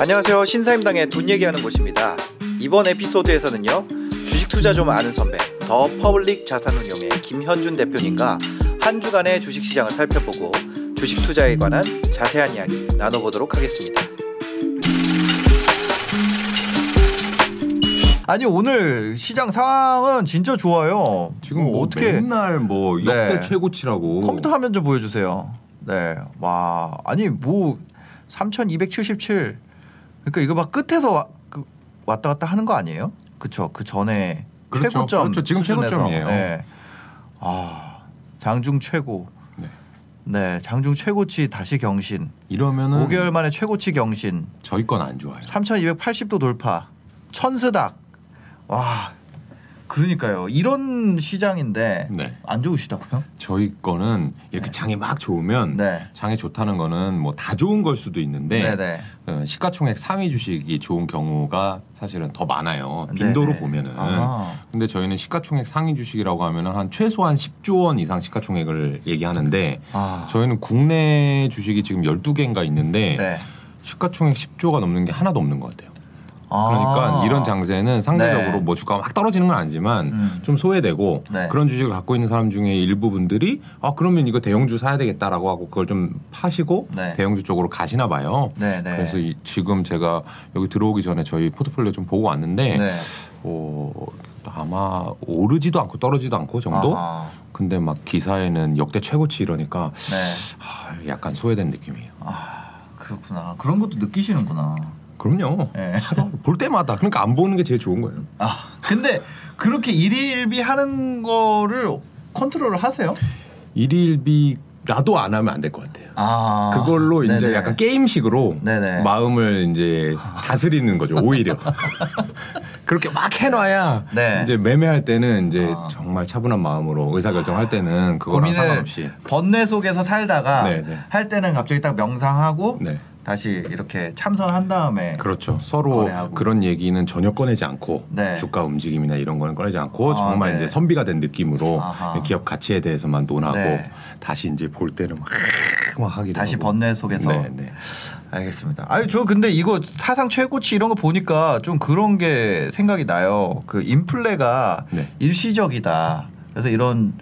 안녕하세요. 신사임당의 돈 얘기하는 곳입니다. 이번 에피소드에서는요. 주식 투자 좀 아는 선배, 더 퍼블릭 자산운용의 김현준 대표님과 한 주간의 주식 시장을 살펴보고 주식 투자에 관한 자세한 이야기 나눠보도록 하겠습니다. 아니 오늘 시장 상황은 진짜 좋아요. 지금 뭐 어떻게 맨날 뭐 역대 네. 최고치라고 컴퓨터 화면 좀 보여주세요. 네, 와 아니 뭐 3,277. 그러니까 이거 막 끝에서 와, 그, 왔다 갔다 하는 거 아니에요? 그쵸? 그 전에 그렇죠. 최고점 그렇죠. 지금 수준에서. 최고점이에요. 네. 아 장중 최고. 네. 네, 장중 최고치 다시 경신. 이러면은 5개월 만에 최고치 경신. 저희 건 안 좋아요. 3,280도 돌파. 천스닥. 와. 그러니까요. 이런 시장인데 네. 안 좋으시다고요? 저희 거는 이렇게 장이 막 좋으면 네. 장이 좋다는 거는 뭐 다 좋은 걸 수도 있는데 네네. 어, 시가총액 상위 주식이 좋은 경우가 사실은 더 많아요. 빈도로 네네. 보면은. 아. 근데 저희는 시가총액 상위 주식이라고 하면은 한 최소한 10조 원 이상 시가총액을 얘기하는데 아. 저희는 국내 주식이 지금 12개인가 있는데 네. 시가총액 10조가 넘는 게 하나도 없는 것 같아요. 아. 그러니까 이런 장세는 상대적으로 네. 뭐 주가가 막 떨어지는 건 아니지만 음. 좀 소외되고 네. 그런 주식을 갖고 있는 사람 중에 일부 분들이 아 그러면 이거 대형주 사야 되겠다라고 하고 그걸 좀 파시고 네. 대형주 쪽으로 가시나 봐요. 네, 네. 그래서 이- 지금 제가 여기 들어오기 전에 저희 포트폴리오 좀 보고 왔는데 네. 어, 아마 오르지도 않고 떨어지도 않고 정도. 아하. 근데 막 기사에는 역대 최고치 이러니까 네. 아, 약간 소외된 느낌이에요. 아, 그렇구나. 그런 것도 느끼시는구나. 그럼요. 네. 하루 볼 때마다 그러니까 안 보는 게 제일 좋은 거예요. 아, 근데 그렇게 일일비 하는 거를 컨트롤을 하세요? 일일비라도 안 하면 안 될 것 같아요. 아. 그걸로 이제 네네. 약간 게임식으로 네네. 마음을 이제 다스리는 거죠. 오히려 그렇게 막 해놔야 네. 이제 매매할 때는 이제 아. 정말 차분한 마음으로 의사 결정할 때는 그거랑 상관없이 번뇌 속에서 살다가 네네. 할 때는 갑자기 딱 명상하고 네 다시 이렇게 참선한 다음에 그렇죠. 서로 거래하고. 그런 얘기는 전혀 꺼내지 않고 네. 주가 움직임이나 이런 거는 꺼내지 않고 아, 정말 네. 이제 선비가 된 느낌으로 아하. 기업 가치에 대해서만 논하고 네. 다시 이제 볼 때는 막, 막 하기도 다시 하고. 번뇌 속에서 네, 네. 알겠습니다. 아니 저 근데 이거 사상 최고치 이런 거 보니까 좀 그런 게 생각이 나요. 그 인플레가 네. 일시적이다. 그래서 이런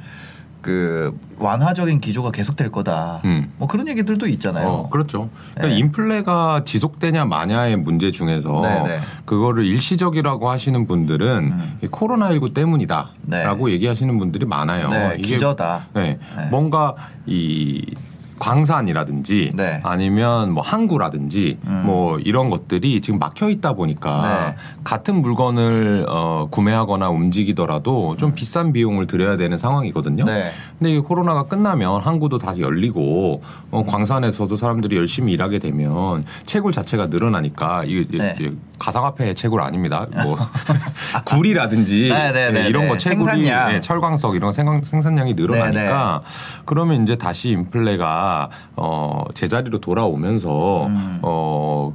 그 완화적인 기조가 계속될 거다. 음. 뭐 그런 얘기들도 있잖아요. 어, 그렇죠. 그러니까 네. 인플레가 지속되냐 마냐의 문제 중에서 네, 네. 그거를 일시적이라고 하시는 분들은 음. 이 코로나19 때문이다라고 얘기하시는 분들이 많아요. 네, 기저다. 네, 네. 뭔가 이 광산이라든지 네. 아니면 뭐 항구라든지 음. 뭐 이런 것들이 지금 막혀 있다 보니까 네. 같은 물건을 어, 구매하거나 움직이더라도 좀 비싼 비용을 들여야 되는 상황이거든요. 네. 근데 이 코로나가 끝나면 항구도 다시 열리고 어, 광산에서도 사람들이 열심히 일하게 되면 채굴 자체가 늘어나니까 이게 네. 이게 가상화폐 채굴 아닙니다. 뭐 굴이라든지 네, 네, 네, 이런 네. 거 채굴이. 네, 철광석 이런 생산, 생산량이 늘어나니까 그러면 이제 다시 인플레가 어, 제자리로 돌아오면서 음. 어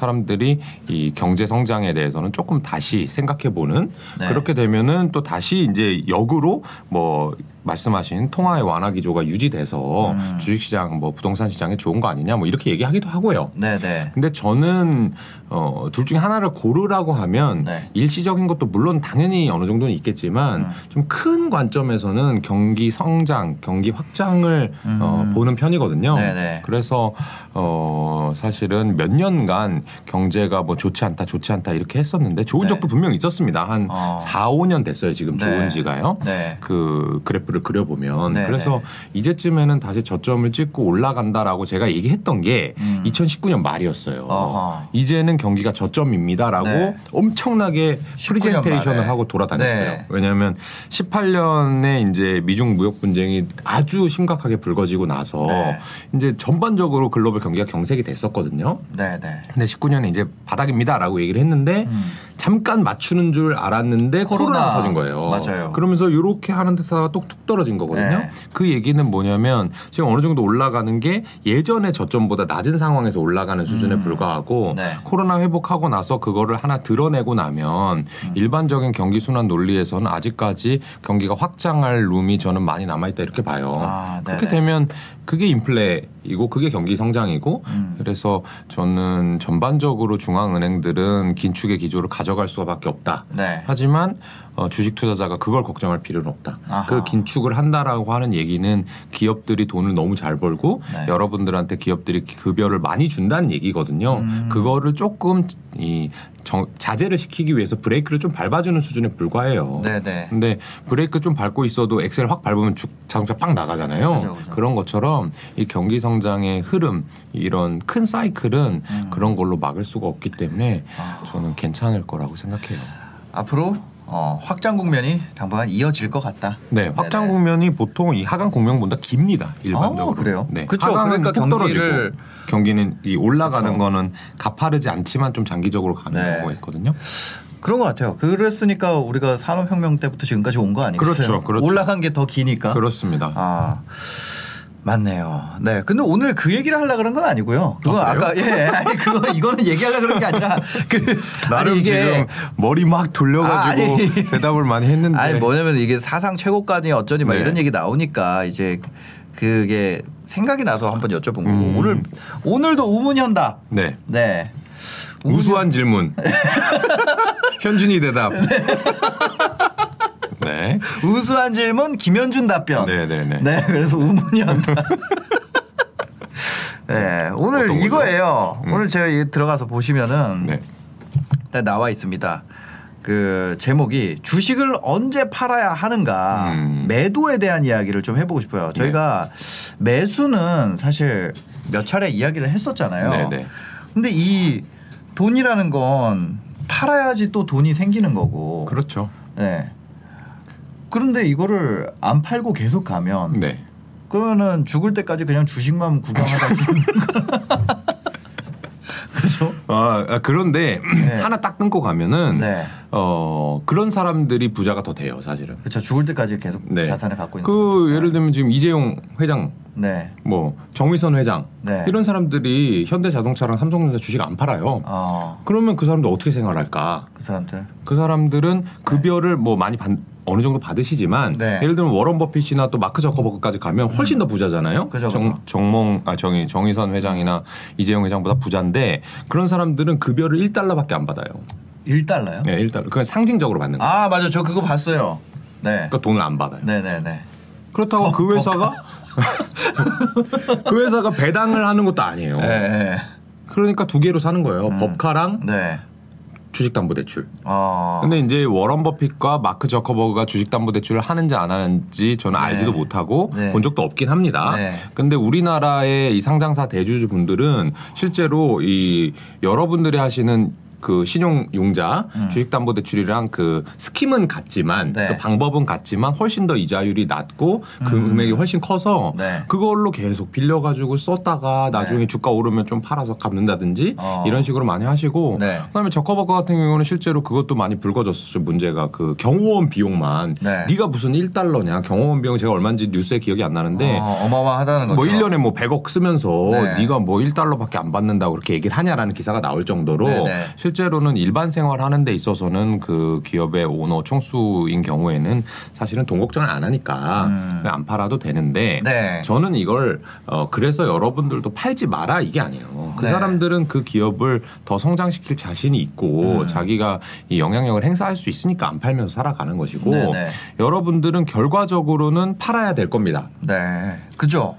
사람들이 이 경제 성장에 대해서는 조금 다시 생각해 보는 네. 그렇게 되면은 또 다시 이제 역으로 뭐 말씀하신 통화의 완화 기조가 유지돼서 음. 주식시장 뭐 부동산 시장에 좋은 거 아니냐 뭐 이렇게 얘기하기도 하고요. 네, 네. 근데 저는 어, 둘 중에 하나를 고르라고 하면 네. 일시적인 것도 물론 당연히 어느 정도는 있겠지만 음. 좀큰 관점에서는 경기 성장, 경기 확장을 어, 음. 보는 편이거든요. 네네. 그래서 어, 사실은 몇 년간 경제가 뭐 좋지 않다, 좋지 않다 이렇게 했었는데 좋은 네. 적도 분명 있었습니다. 한 어. 4, 5년 됐어요. 지금 네. 좋은 지가요. 네. 그 그래프 를 그려보면 네, 그래서 네. 이제쯤에는 다시 저점을 찍고 올라간다라고 제가 얘기했던 게 음. 2019년 말이었어요. 어허. 이제는 경기가 저점입니다라고 네. 엄청나게 19년 프리젠테이션을 말에. 하고 돌아다녔어요. 네. 왜냐하면 18년에 이제 미중 무역 분쟁이 아주 심각하게 불거지고 나서 네. 이제 전반적으로 글로벌 경기가 경색이 됐었거든요. 네, 네. 근데 19년에 이제 바닥입니다라고 얘기를 했는데 음. 잠깐 맞추는 줄 알았는데 코로나. 코로나. 가 터진 거예요. 맞아요. 그러면서 이렇게 하는 데서 똑뚝 떨어진 거거든요. 네. 그 얘기는 뭐냐면 지금 어느 정도 올라가는 게 예전에 저점보다 낮은 상황에서 올라가는 수준에 불과하고 네. 코로나 회복하고 나서 그거를 하나 드러내고 나면 음. 일반적인 경기 순환 논리에서는 아직까지 경기가 확장할 룸이 저는 많이 남아 있다 이렇게 봐요. 아, 그렇게. 되면 그게 인플레이고 그게 경기 성장이고 음. 그래서 저는 전반적으로 중앙은행들은 긴축의 기조를 가져갈 수밖에 없다. 네. 하지만 어, 주식 투자자가 그걸 걱정할 필요는 없다. 아하. 그 긴축을 한다라고 하는 얘기는 기업들이 돈을 너무 잘 벌고 네. 여러분들한테 기업들이 급여를 많이 준다는 얘기거든요. 음. 그거를 조금 이 정- 자제를 시키기 위해서 브레이크를 좀 밟아주는 수준에 불과해요. 네네. 근데 브레이크 좀 밟고 있어도 엑셀 확 밟으면 쭉 자동차 빵 나가잖아요. 그죠, 그죠. 그런 것처럼 이 경기 성장의 흐름 이런 큰 사이클은 음. 그런 걸로 막을 수가 없기 때문에 아. 저는 괜찮을 거라고 생각해요. 앞으로 어, 확장 국면이 당분간 이어질 것 같다. 네, 확장 국면이 보통 이 하강 국면보다 깁니다. 일반적으로. 어, 그래요? 네, 그쵸. 하강은 그러니까 경기를- 경기는 이 올라가는 그쵸. 거는 가파르지 않지만 좀 장기적으로 가는 네. 경우가 있거든요. 그런 것 같아요. 그랬으니까 우리가 산업혁명 때부터 지금까지 온 거 아니겠어요? 그렇죠, 그렇죠. 올라간 게 더 기니까. 그렇습니다. 아 맞네요. 네. 근데 오늘 그 얘기를 하려 그런 건 아니고요. 그거 아, 아, 까 예. 아니 그거 이거는 얘기하려 그런 게 아니라 그 나름 아니, 이게 지금 머리 막 돌려가지고 아. 대답을 많이 했는데 아니 뭐냐면 이게 사상 최고가니 어쩌니 막 네. 이런 얘기 나오니까 이제 그게 생각이 나서 한번 여쭤본 거고 음. 오늘 오늘도 우문현답. 네 네. 우수한 질문 현준이 대답 네 우수한 질문 김현준 답변. 네네네 네, 그래서 우문현답. 네, 오늘? 이거예요. 음. 오늘 제가 이 들어가서 보시면은 네. 딱 나와 있습니다. 그 제목이 주식을 언제 팔아야 하는가 음. 매도에 대한 이야기를 좀 해보고 싶어요. 저희가 매수는 사실 몇 차례 이야기를 했었잖아요. 네네. 근데 이 돈이라는 건 팔아야지 또 돈이 생기는 거고. 그렇죠 네. 그런데 이거를 안 팔고 계속 가면 네 그러면은 죽을 때까지 그냥 주식만 구경하다 죽는 거. 그죠? 아, 아, 그런데 네. 하나 딱 끊고 가면은 네. 어 그런 사람들이 부자가 더 돼요 사실은. 그렇죠. 죽을 때까지 계속 네. 자산을 갖고 있는. 그 예를 들면 지금 이재용 회장, 네. 뭐 정의선 회장 네. 이런 사람들이 현대자동차랑 삼성전자 주식 안 팔아요. 어. 그러면 그 사람들 어떻게 생활할까? 그 사람들. 그 사람들은 급여를 뭐 많이 받, 어느 정도 받으시지만 네. 예를 들면 워런 버핏이나 또 마크 저커버그까지 가면 훨씬 더 부자잖아요. 그죠, 정, 그죠. 정몽 아 정의 정의선 회장이나 이재용 회장보다 부자인데 그런 사람들은 급여를 1달러밖에 안 받아요. 1달러요? 네, 1달러. 그건 상징적으로 받는 거예요. 아, 맞아. 저 그거 봤어요. 네. 그러니까 돈을 안 받아요. 네, 네, 네. 그렇다고 그 회사가 그 회사가 배당을 하는 것도 아니에요. 네, 네. 그러니까 두 개로 사는 거예요. 법카랑 네. 주식담보대출. 어. 근데 이제 워런 버핏과 마크 저커버그가 주식담보대출을 하는지 안 하는지 저는 네. 알지도 못하고 네. 본 적도 없긴 합니다. 네. 근데 우리나라의 이 상장사 대주주분들은 실제로 이 여러분들이 하시는 그 신용융자 주식담보대출이랑 그 스킴은 같지만 음. 네. 그 방법은 같지만 훨씬 더 이자율이 낮고 그 금액이 훨씬 커서 네. 그걸로 계속 빌려가지고 썼다가 나중에 네. 주가 오르면 좀 팔아서 갚는다든지 어. 이런 식으로 많이 하시고 네. 그다음에 저커버거 같은 경우는 실제로 그것도 많이 불거졌었죠 문제가 그 경호원 비용만 네. 네가 무슨 1달러냐 경호원 비용 제가 얼마인지 뉴스에 기억이 안 나는데 어, 어마어마하다는 거죠. 뭐 1년에 뭐 100억 쓰면서 네. 네. 가 뭐 1달러밖에 안 받는다고 그렇게 얘기를 하냐라는 기사가 나올 정도로 네, 네. 실제로는 일반 생활 하는 데 있어서는 그 기업의 오너 총수인 경우에는 사실은 돈 걱정을 안 하니까 음. 안 팔아도 되는데 네. 저는 이걸 어 그래서 여러분들도 팔지 마라 이게 아니에요. 그 네. 사람들은 그 기업을 더 성장시킬 자신이 있고 음. 자기가 이 영향력을 행사할 수 있으니까 안 팔면서 살아가는 것이고 네, 네. 여러분들은 결과적으로는 팔아야 될 겁니다. 네. 그죠?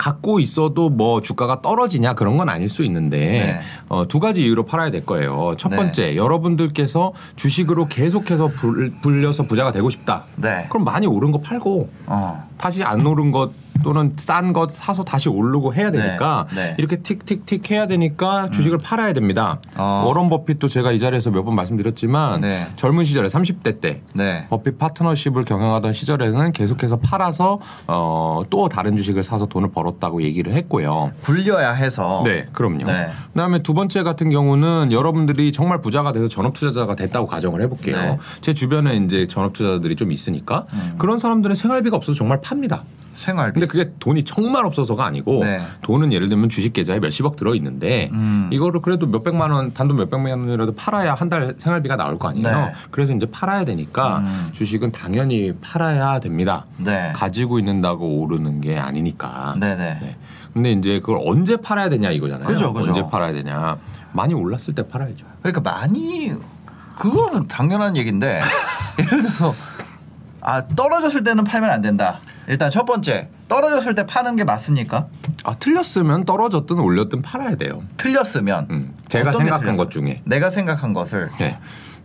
갖고 있어도 뭐 주가가 떨어지냐 그런 건 아닐 수 있는데 네. 어, 두 가지 이유로 팔아야 될 거예요. 첫 네. 번째 여러분들께서 주식으로 계속해서 불, 불려서 부자가 되고 싶다. 네. 그럼 많이 오른 거 팔고 어. 다시 안 오른 것 또는 싼 것 사서 다시 오르고 해야 되니까 네, 네. 이렇게 틱틱틱 해야 되니까 주식을 팔아야 됩니다. 어. 워런 버핏도 제가 이 자리에서 몇 번 말씀드렸지만 네. 젊은 시절에 30대 때 네. 버핏 파트너십을 경영하던 시절에는 계속해서 팔아서 어, 또 다른 주식을 사서 돈을 벌었다고 얘기를 했고요. 굴려야 해서. 네, 그럼요. 네. 그다음에 두 번째 같은 경우는 여러분들이 정말 부자가 돼서 전업 투자자가 됐다고 가정을 해볼게요. 네. 음. 제 주변에 이제 전업 투자자들이 좀 있으니까 그런 사람들은 생활비가 없어서 정말 팝니다. 생활비. 근데 그게 돈이 정말 없어서가 아니고 네. 돈은 예를 들면 주식 계좌에 몇십억 들어 있는데 음. 이거를 그래도 몇백만 원 단돈 몇백만 원이라도 팔아야 한 달 생활비가 나올 거 아니에요. 네. 그래서 이제 팔아야 되니까 음. 주식은 당연히 팔아야 됩니다. 네. 가지고 있는다고 오르는 게 아니니까. 네네. 네. 근데 이제 그걸 언제 팔아야 되냐 이거잖아요. 그죠, 그죠. 언제 팔아야 되냐. 많이 올랐을 때 팔아야죠. 그러니까 많이 그거는 당연한 얘기인데 예를 들어서 아 떨어졌을 때는 팔면 안 된다. 일단 첫 번째 떨어졌을 때 파는 게 맞습니까? 아 틀렸으면 떨어졌든 올렸든 팔아야 돼요. 틀렸으면 음, 제가 생각한? 것 중에. 내가 생각한 것을 네.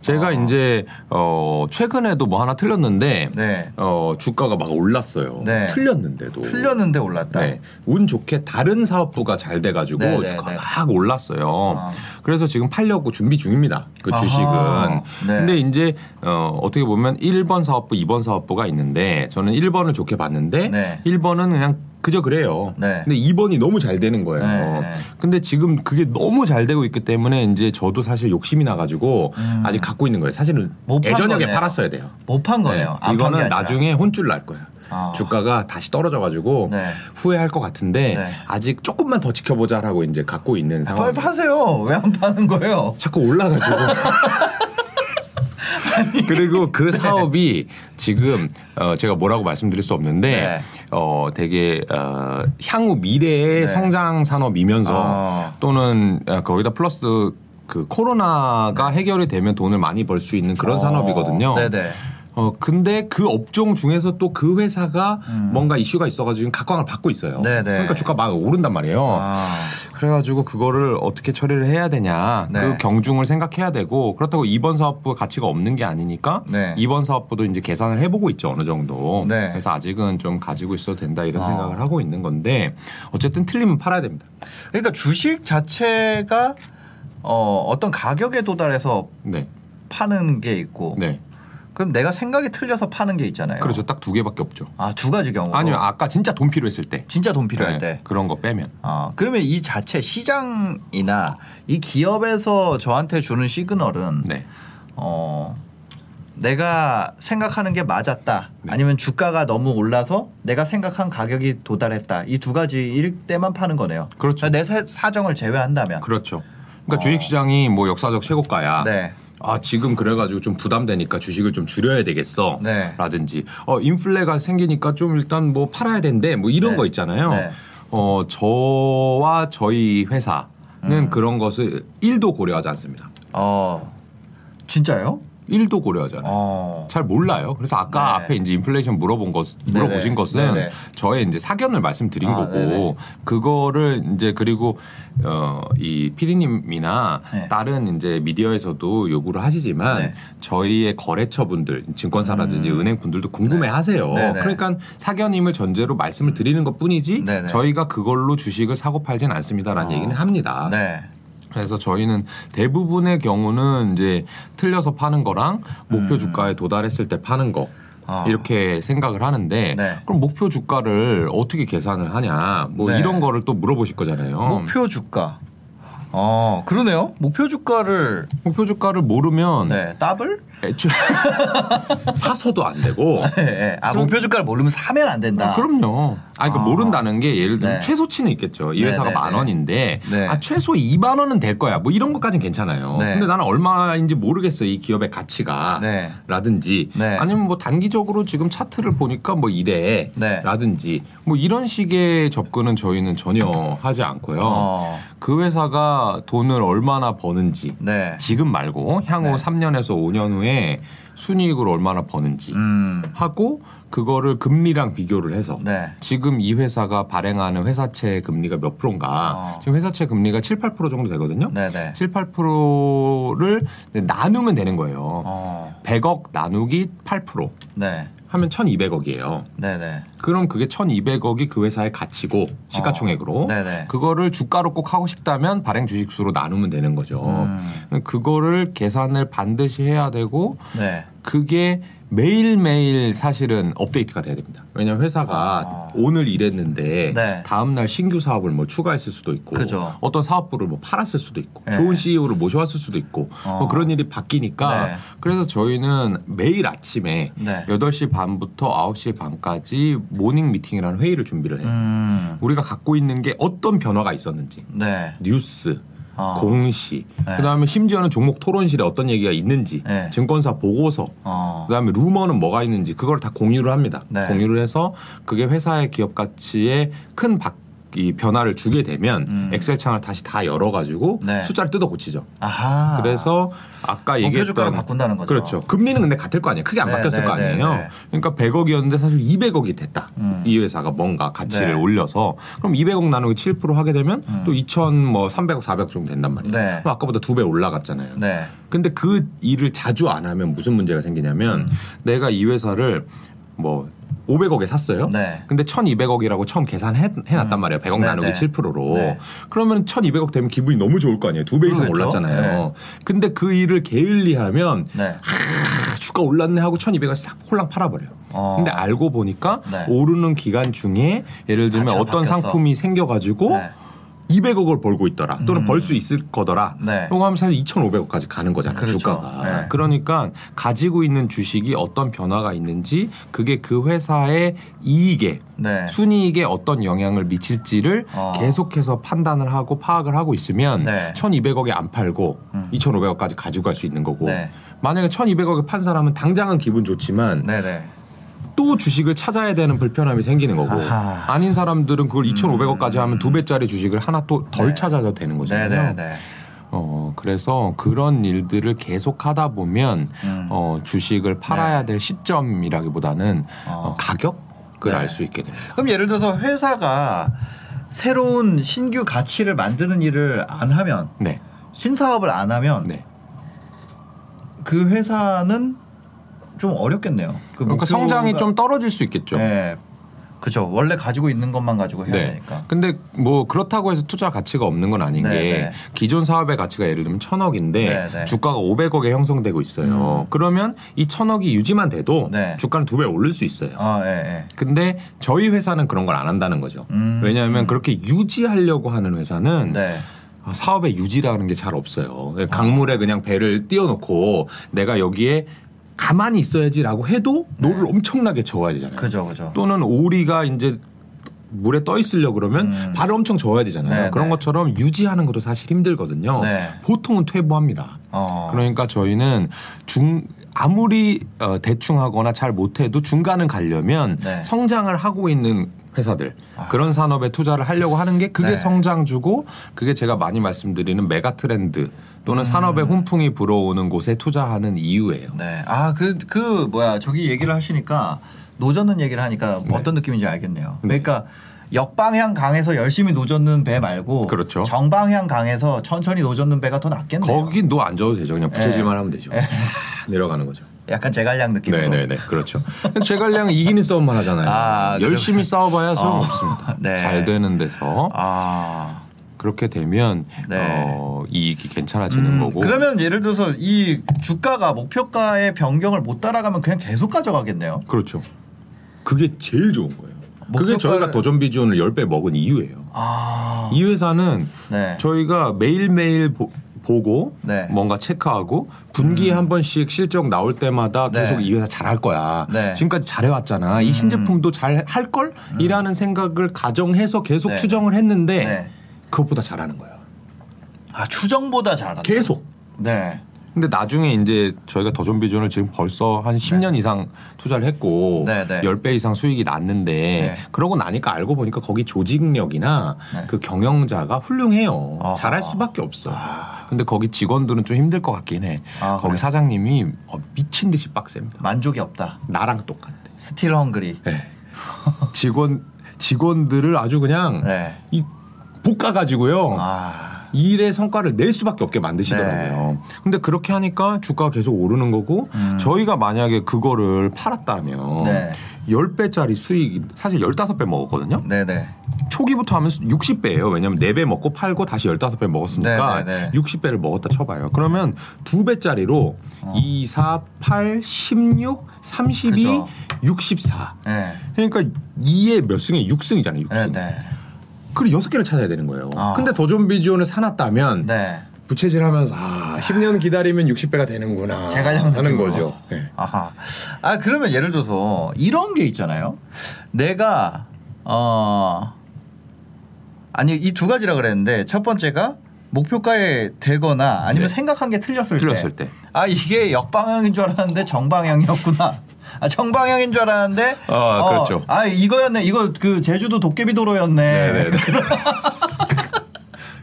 제가 어. 이제 어 최근에도 뭐 하나 틀렸는데 네 어 주가가 막 올랐어요. 네. 틀렸는데도. 틀렸는데 올랐다. 네. 운 좋게 다른 사업부가 잘 돼가지고 네, 네, 주가가 네. 막 올랐어요. 아. 그래서 지금 팔려고 준비 중입니다. 그 아하. 주식은. 네. 근데 이제 어, 어떻게 보면 1번 사업부, 2번 사업부가 있는데 저는 1번을 좋게 봤는데 네. 1번은 그냥 그저 그래요. 네. 근데 2번이 너무 잘 되는 거예요. 네, 네. 근데 지금 그게 너무 잘 되고 있기 때문에 이제 저도 사실 욕심이 나가지고 음. 아직 갖고 있는 거예요. 사실은 못판 예전에. 팔았어야 돼요. 못 판 거네요. 안판게 이거는. 나중에 혼쭐 날 거야. 아. 주가가 다시 떨어져가지고 네. 후회할 것 같은데 네. 아직 조금만 더 지켜보자라고 이제 갖고 있는 빨리 상황. 파세요. 왜 안 파는 거예요? 자꾸 올라가지고. 그리고 그 사업이 지금 어 제가 뭐라고 말씀드릴 수 없는데 네. 어 되게 어 향후 미래의 네. 성장 산업이면서 아. 또는 어, 거기다 플러스 그 코로나가 해결이 되면 돈을 많이 벌 수 있는 그런 어, 산업이거든요. 네네. 어 근데 그 업종 중에서 또 그 회사가 음. 뭔가 이슈가 있어가지고 지금 각광을 받고 있어요. 네네. 그러니까 주가 막 오른단 말이에요. 아, 그래가지고 그거를 어떻게 처리를 해야 되냐 네. 그 경중을 생각해야 되고 그렇다고 이번 사업부 가치가 없는 게 아니니까 네. 이번 사업부도 이제 계산을 해보고 있죠 어느 정도. 네. 그래서 아직은 좀 가지고 있어도 된다 이런 어. 생각을 하고 있는 건데 어쨌든 틀리면 팔아야 됩니다. 그러니까 주식 자체가 어, 어떤 가격에 도달해서 네, 파는 게 있고 네, 그럼 내가 생각이 틀려서 파는 게 있잖아요. 그렇죠. 딱 두 개밖에 없죠. 아, 두 가지 경우. 아니면 아까 진짜 돈 필요했을 때. 진짜 돈 필요할 네, 때. 그런 거 빼면. 아, 그러면 이 자체 시장이나 이 기업에서 저한테 주는 시그널은 네. 어 내가 생각하는 게 맞았다. 네. 아니면 주가가 너무 올라서 내가 생각한 가격이 도달했다. 이 두 가지일 때만 파는 거네요. 그렇죠. 내 사- 사정을 제외한다면. 그렇죠. 그러니까 어. 주식 시장이 뭐 역사적 최고가야. 네. 아 지금 그래가지고 좀 부담되니까 주식을 좀 줄여야 되겠어. 네. 라든지 어 인플레가 생기니까 좀 일단 뭐 팔아야 된대 뭐 이런 네. 거 있잖아요. 네. 어 저와 저희 회사는 음. 그런 것을 1도 고려하지 않습니다. 어. 진짜요? 1도 고려하지 않아요. 어. 잘 몰라요. 그래서 아까 네. 앞에 이제 인플레이션 물어본 것 물어보신 네네. 것은 네네. 저의 이제 사견을 말씀드린 아, 거고 네네. 그거를 이제 그리고 어이 피디님이나 네. 다른 이제 미디어에서도 요구를 하시지만 네. 저희의 거래처분들 증권사라든지 은행분들도 궁금해하세요. 음. 그러니까 사견임을 전제로 말씀을 드리는 것뿐이지. 저희가 그걸로 주식을 사고 팔진 않습니다라는 어. 얘기는 합니다. 네. 그래서 저희는 대부분의 경우는 이제 틀려서 파는 거랑 목표 주가에 도달했을 때 파는 거 음. 아. 이렇게 생각을 하는데 네. 그럼 목표 주가를 어떻게 계산을 하냐 뭐 네. 이런 거를 또 물어보실 거잖아요. 목표 주가. 어, 그러네요. 목표 주가를 목표 주가를 모르면 네, 더블? 애초에 사서도 안 되고 네, 네. 아, 그럼- 목표 주가를 모르면 사면 안 된다. 그럼요. 아니 그러니까 아. 모른다는 게 예를 들면 네. 최소치는 있겠죠. 이 네, 회사가 네, 만 네. 원인데 네. 아 최소 2만 원은 될 거야. 뭐 이런 것까진 괜찮아요. 네. 근데 나는 얼마인지 모르겠어. 이 기업의 가치가. 네. 라든지 네. 아니면 뭐 단기적으로 지금 차트를 보니까 뭐 이래 네. 라든지 뭐 이런 식의 접근은 저희는 전혀 하지 않고요. 어. 그 회사가 돈을 얼마나 버는지 네. 지금 말고 향후 네. 3년에서 5년 후에 순이익을 얼마나 버는지 음. 하고 그거를 금리랑 비교를 해서 네. 지금 이 회사가 발행하는 회사채 금리가 몇 프로인가 어. 지금 회사채 금리가 7, 8% 정도 되거든요. 네, 네. 7, 8%를 나누면 되는 거예요. 어. 100억 나누기 8% 네. 하면 1,200억이에요. 네네. 그럼 그게 1,200억이 그 회사의 가치고 시가총액으로 어, 네네. 그거를 주가로 꼭 하고 싶다면 발행 주식수로 나누면 되는 거죠. 음. 그거를 계산을 반드시 해야 되고 네. 그게 매일매일 사실은 업데이트가 돼야 됩니다. 왜냐하면 회사가 아. 오늘 일했는데 네. 다음 날 신규 사업을 뭐 추가했을 수도 있고 그죠. 어떤 사업부를 뭐 팔았을 수도 있고 네. 좋은 CEO를 모셔왔을 수도 있고 어. 뭐 그런 일이 바뀌니까 네. 그래서 저희는 매일 아침에 네. 8시 반부터 9시 반까지 morning meeting이라는 회의를 준비를 해요. 음. 우리가 갖고 있는 게 어떤 변화가 있었는지 네. 뉴스, 어. 공시, 네. 그다음에 심지어는 종목 토론실에 어떤 얘기가 있는지, 네. 증권사 보고서, 어. 그다음에 루머는 뭐가 있는지 그걸 다 공유를 합니다. 네. 공유를 해서 그게 회사의 기업 가치에 큰 박, 이 변화를 주게 되면 음. 엑셀 창을 다시 다 열어가지고 네. 숫자를 뜯어 고치죠. 아하. 그래서 아까 얘기했던 바꾼다는 거죠. 그렇죠. 금리는 근데 같을 거 아니에요. 크게 안 네, 바뀌었을 네, 거 네, 아니에요. 네. 그러니까 100억이었는데 사실 200억이 됐다. 음. 이 회사가 뭔가 가치를 네. 올려서 그럼 200억 나누기 7% 하게 되면 음. 또 2천 뭐 300억, 400억 정도 된단 말이에요. 네. 그럼 아까보다 두 배 올라갔잖아요. 네. 근데 그 일을 자주 안 하면 무슨 문제가 생기냐면 음. 내가 이 회사를 뭐 500억에 샀어요. 네. 근데 1200억이라고 처음 계산해 놨단 말이에요. 100억 네, 나누기 네. 7%로. 네. 그러면 1200억 되면 기분이 너무 좋을 거 아니에요. 두 배 이상 그렇겠죠. 올랐잖아요. 네. 근데 그 일을 게을리하면 네. 아, 주가 올랐네 하고 1200을 싹 홀랑 팔아버려요. 어. 근데 알고 보니까 네. 오르는 기간 중에 예를 들면 어떤 바뀌었어. 상품이 생겨가지고 네. 200억을 벌고 있더라 또는 음. 벌수 있을 거더라. 네. 이거 하면 사실 2,500억까지 가는 거잖아요. 그렇죠. 주가가. 네. 그러니까 가지고 있는 주식이 어떤 변화가 있는지 그게 그 회사의 이익에 네. 순이익에 어떤 영향을 미칠지를 어. 계속해서 판단을 하고 파악을 하고 있으면 네. 1,200억에 안 팔고 음. 2,500억까지 가지고 갈 수 있는 거고 네. 만약에 1,200억에 판 사람은 당장은 기분 좋지만 네네. 또 주식을 찾아야 되는 불편함이 생기는 거고 아하. 아닌 사람들은 그걸 2,500억까지 하면 두 배짜리 주식을 하나 또덜 네. 찾아도 되는 거잖아요. 네네네. 어 그래서 그런 일들을 계속 하다 보면 음. 어 주식을 팔아야 될 시점이라기보다는 어. 어, 가격을 네. 알수 있게 됩니다. 그럼 예를 들어서 회사가 새로운 신규 가치를 만드는 일을 안 하면 네, 신사업을 안 하면 네. 그 회사는 좀 어렵겠네요. 그 그러니까 목표가- 성장이 좀 떨어질 수 있겠죠. 네. 그죠. 원래 가지고 있는 것만 가지고 해야 네. 되니까. 근데 뭐 그렇다고 해서 투자 가치가 없는 건 아닌 네, 게 네. 기존 사업의 가치가 예를 들면 천억인데 네, 네. 주가가 500억에 형성되고 있어요. 그러면 이 천억이 유지만 돼도 네. 주가는 두배 오를 수 있어요. 아, 예, 예. 근데 저희 회사는 그런 걸 안 한다는 거죠. 음. 왜냐하면 그렇게 유지하려고 하는 회사는 네. 아, 사업의 유지라는 게 잘 없어요. 강물에 그냥 배를 띄워놓고 내가 여기에 가만히 있어야지라고 해도 노를 엄청나게 저어야 되잖아요. 네. 그죠, 그죠. 또는 오리가 이제 물에 떠 있으려 그러면 음. 발을 엄청 저어야 되잖아요. 네, 그런 네. 것처럼 유지하는 것도 사실 힘들거든요. 네. 보통은 퇴보합니다. 어. 그러니까 저희는 중 아무리 어, 대충 하거나 잘 못해도 중간은 가려면 네. 성장을 하고 있는 회사들 아. 그런 산업에 투자를 하려고 하는 게 그게 네. 성장주고 그게 제가 많이 말씀드리는 메가 트렌드 또는 산업의 훈풍이 불어오는 곳에 투자하는 이유예요. 네. 아, 그, 그, 뭐야. 저기 얘기를 하시니까 노젓는 얘기를 하니까 네. 어떤 느낌인지 알겠네요. 그러니까 역방향 강에서 열심히 노젓는 배 말고 그렇죠. 정방향 강에서 천천히 노젓는 배가 더 낫겠네요. 거긴 너안 줘도 되죠. 그냥 부채질만 하면 되죠. 네. 쫙 내려가는 거죠. 약간 제갈량 느낌으로. 네네네 그렇죠. 제갈량은 이기는 싸움만 하잖아요. 아, 그죠. 열심히 싸워봐야 어, 소용없습니다. 네. 잘 되는 데서 아. 그렇게 되면 네. 어, 이익이 괜찮아지는 음, 거고. 그러면 예를 들어서 이 주가가 목표가의 변경을 못 따라가면 그냥 계속 가져가겠네요. 그렇죠. 그게 제일 좋은 거예요. 그게 목표가를- 저희가 도전 비전을 10배 먹은 이유예요. 아. 이 회사는 네. 저희가 매일매일 보, 보고 네. 뭔가 체크하고 분기에 한 번씩 실적 나올 때마다 네. 계속 이 회사 잘할 거야. 네. 지금까지 잘해왔잖아. 이 신제품도 잘 할 걸? 이라는 생각을 가정해서 계속 네. 추정을 했는데 네. 그것보다 잘하는 거예요. 아, 추정보다 잘한다. 계속. 네. 근데 나중에 이제 저희가 더존 비전을 지금 벌써 한 10년 이상 투자를 했고 네, 네. 10배 이상 수익이 났는데 네. 그러고 나니까 알고 보니까 거기 조직력이나 네. 그 경영자가 훌륭해요. 아하. 잘할 수밖에 없어. 근데 거기 직원들은 좀 힘들 것 같긴 해. 아, 거기 그래요? 사장님이 어, 미친 듯이 빡셉니다. 만족이 없다. 나랑 똑같대. still hungry. 네. 직원 직원들을 아주 그냥 네. 이 볶아 가지고요. 아. 일의 성과를 낼 수밖에 없게 만드시더라고요. 근데 그렇게 하니까 주가가 계속 오르는 거고 저희가 만약에 그거를 팔았다면 네. 10배짜리 수익 사실 15배 먹었거든요. 네네. 초기부터 하면 60배예요. 왜냐면 4배 먹고 팔고 다시 15배 먹었으니까 네, 네, 네. 60배를 먹었다 쳐봐요. 그러면 2배짜리로 2, 4, 8, 16, 32, 어. 그죠. 64. 네. 그러니까 2에 몇 승에 6승이잖아요. 6승. 네네. 그리고 6개를 찾아야 되는 거예요. 아. 근데 더존비지온을 사놨다면 네. 부채질 하면서 아, 10년 기다리면 60배가 되는구나. 제가 형 하는. 거죠. 네. 아하. 아 그러면 예를 들어서 이런 게 있잖아요. 내가 어 아니 이 두 가지라 그랬는데 첫 번째가 목표가에 되거나 아니면 네. 생각한 게 틀렸을, 틀렸을 때. 아 이게 역방향인 줄 알았는데 정방향이었구나. 아 정방향인 줄 알았는데 아, 그렇죠. 아 이거였네. 이거 그 제주도 도깨비 도로였네. 네네네.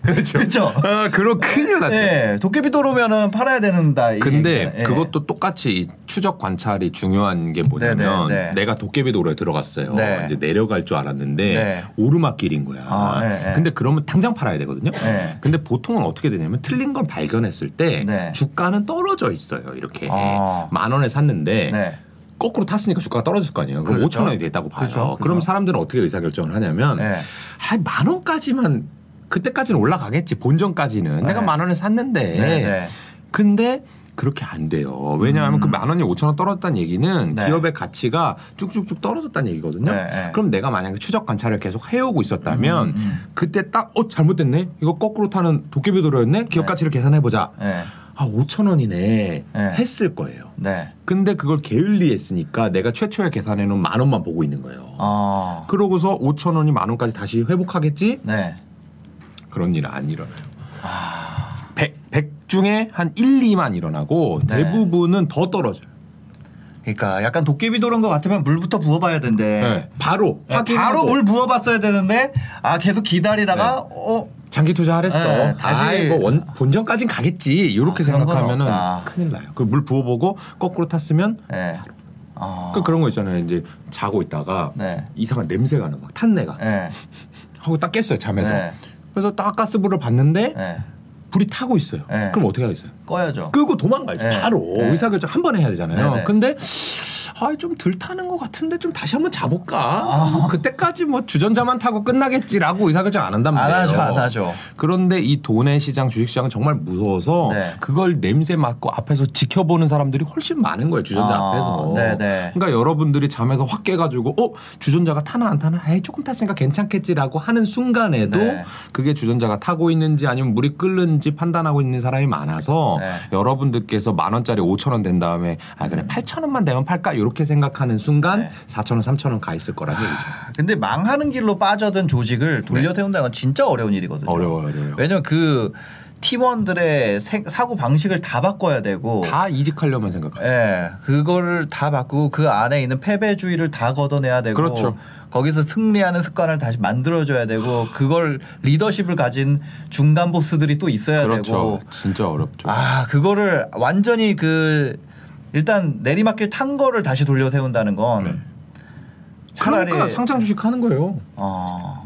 그렇죠. 그렇죠. 아, 그럼 큰일 났죠. 예, 도깨비 도로면은 팔아야 되는다. 이 근데. 예. 그것도 똑같이 이 추적 관찰이 중요한 게 뭐냐면 네, 네, 네. 내가 도깨비 도로에 들어갔어요. 네. 이제 내려갈 줄 알았는데 네. 오르막길인 거야. 아, 네, 네. 근데 그러면 당장 팔아야 되거든요. 네. 근데 보통은 어떻게 되냐면 틀린 걸 발견했을 때 네. 주가는 떨어져 있어요. 이렇게 아. 만 원에 샀는데 네. 거꾸로 탔으니까 주가가 떨어질 거 아니에요. 그럼 그렇죠. 5천 원이 됐다고 봐요. 그죠, 그죠. 그럼 사람들은 어떻게 의사결정을 하냐면 네. 한만 원까지만 그때까지는 올라가겠지. 본전까지는 내가 네. 만 원에 샀는데 네, 네. 근데 그렇게 안 돼요. 왜냐하면 그만 원이 5천 원 떨어졌다는 얘기는 네. 기업의 가치가 쭉쭉쭉 떨어졌다는 얘기거든요. 네, 네. 그럼 내가 만약에 추적 관찰을 계속 해오고 있었다면 음, 음. 그때 딱 어 잘못됐네. 이거 거꾸로 타는 도깨비 도로였네. 기업 네. 가치를 계산해 보자. 네. 아 5천 원이네 네. 했을 거예요. 네. 근데 그걸 게을리했으니까 내가 최초에 계산해 놓은 만 원만 보고 있는 거예요. 어. 그러고서 5천 원이 만 원까지 다시 회복하겠지? 네. 그런 일은 안 일어나요. 100, 100 중에 한 1, 2만 일어나고 네. 대부분은 더 떨어져요. 그러니까 약간 도깨비 도는 것 같으면 물부터 부어봐야 된대. 네. 바로 네, 바로 물 부어봤어야 되는데 아 계속 기다리다가 어 장기 투자하랬어. 네, 다시- 아이, 뭐 원, 본전까진 가겠지. 이렇게 아, 생각하면은 없다. 큰일 나요. 그 물 부어보고 거꾸로 탔으면 네. 어. 그 그런 거 있잖아요. 이제 자고 있다가 네. 이상한 냄새가 나, 막 탄내가 네. 하고 딱 깼어요 잠에서. 네. 그래서 딱 가스불을 봤는데 네. 불이 타고 있어요. 네. 그럼 어떻게 하겠어요? 꺼야죠. 끄고 도망가야죠. 네. 바로 네. 의사결정 한 번 해야 되잖아요. 네, 네. 근데 아, 좀덜 타는 것 같은데 좀 다시 한번 자볼까? 아. 뭐 그때까지 뭐 주전자만 타고 끝나겠지라고 의사결정 안 한단 안 말이에요. 하죠, 안 하죠. 그런데 이 돈의 시장, 주식 시장은 정말 무서워서 네. 그걸 냄새 맡고 앞에서 지켜보는 사람들이 훨씬 많은 거예요. 주전자 아, 앞에서. 네, 네. 그러니까 여러분들이 잠에서 확 깨가지고 어 주전자가 타나 안 타나? 에이 조금 탔으니까 괜찮겠지라고 하는 순간에도 네. 그게 주전자가 타고 있는지 아니면 물이 끓는지 판단하고 있는 사람이 많아서 네. 여러분들께서 만 원짜리 5천 원 된 다음에 아 그래 8천 원만 되면 팔까 이렇게 생각하는 순간 네. 4천 원, 3천 원 가 있을 거라는 얘기죠. 근데 망하는 길로 빠져든 조직을 돌려 세운다는 건 진짜 어려운 일이거든요. 네. 어려워요, 어려워요. 왜냐면 그 팀원들의 생- 사고 방식을 다 바꿔야 되고 다 이직하려면 생각하죠. 예, 그거를 다 바꾸고 그 안에 있는 패배주의를 다 걷어내야 되고 그렇죠. 거기서 승리하는 습관을 다시 만들어줘야 되고 그걸 리더십을 가진 중간 보스들이 또 있어야 그렇죠. 되고 진짜 어렵죠. 아 그거를 완전히 그 일단 내리막길 탄 거를 다시 돌려 세운다는 건 차라리 그러니까 상장 주식 하는 거예요. 어.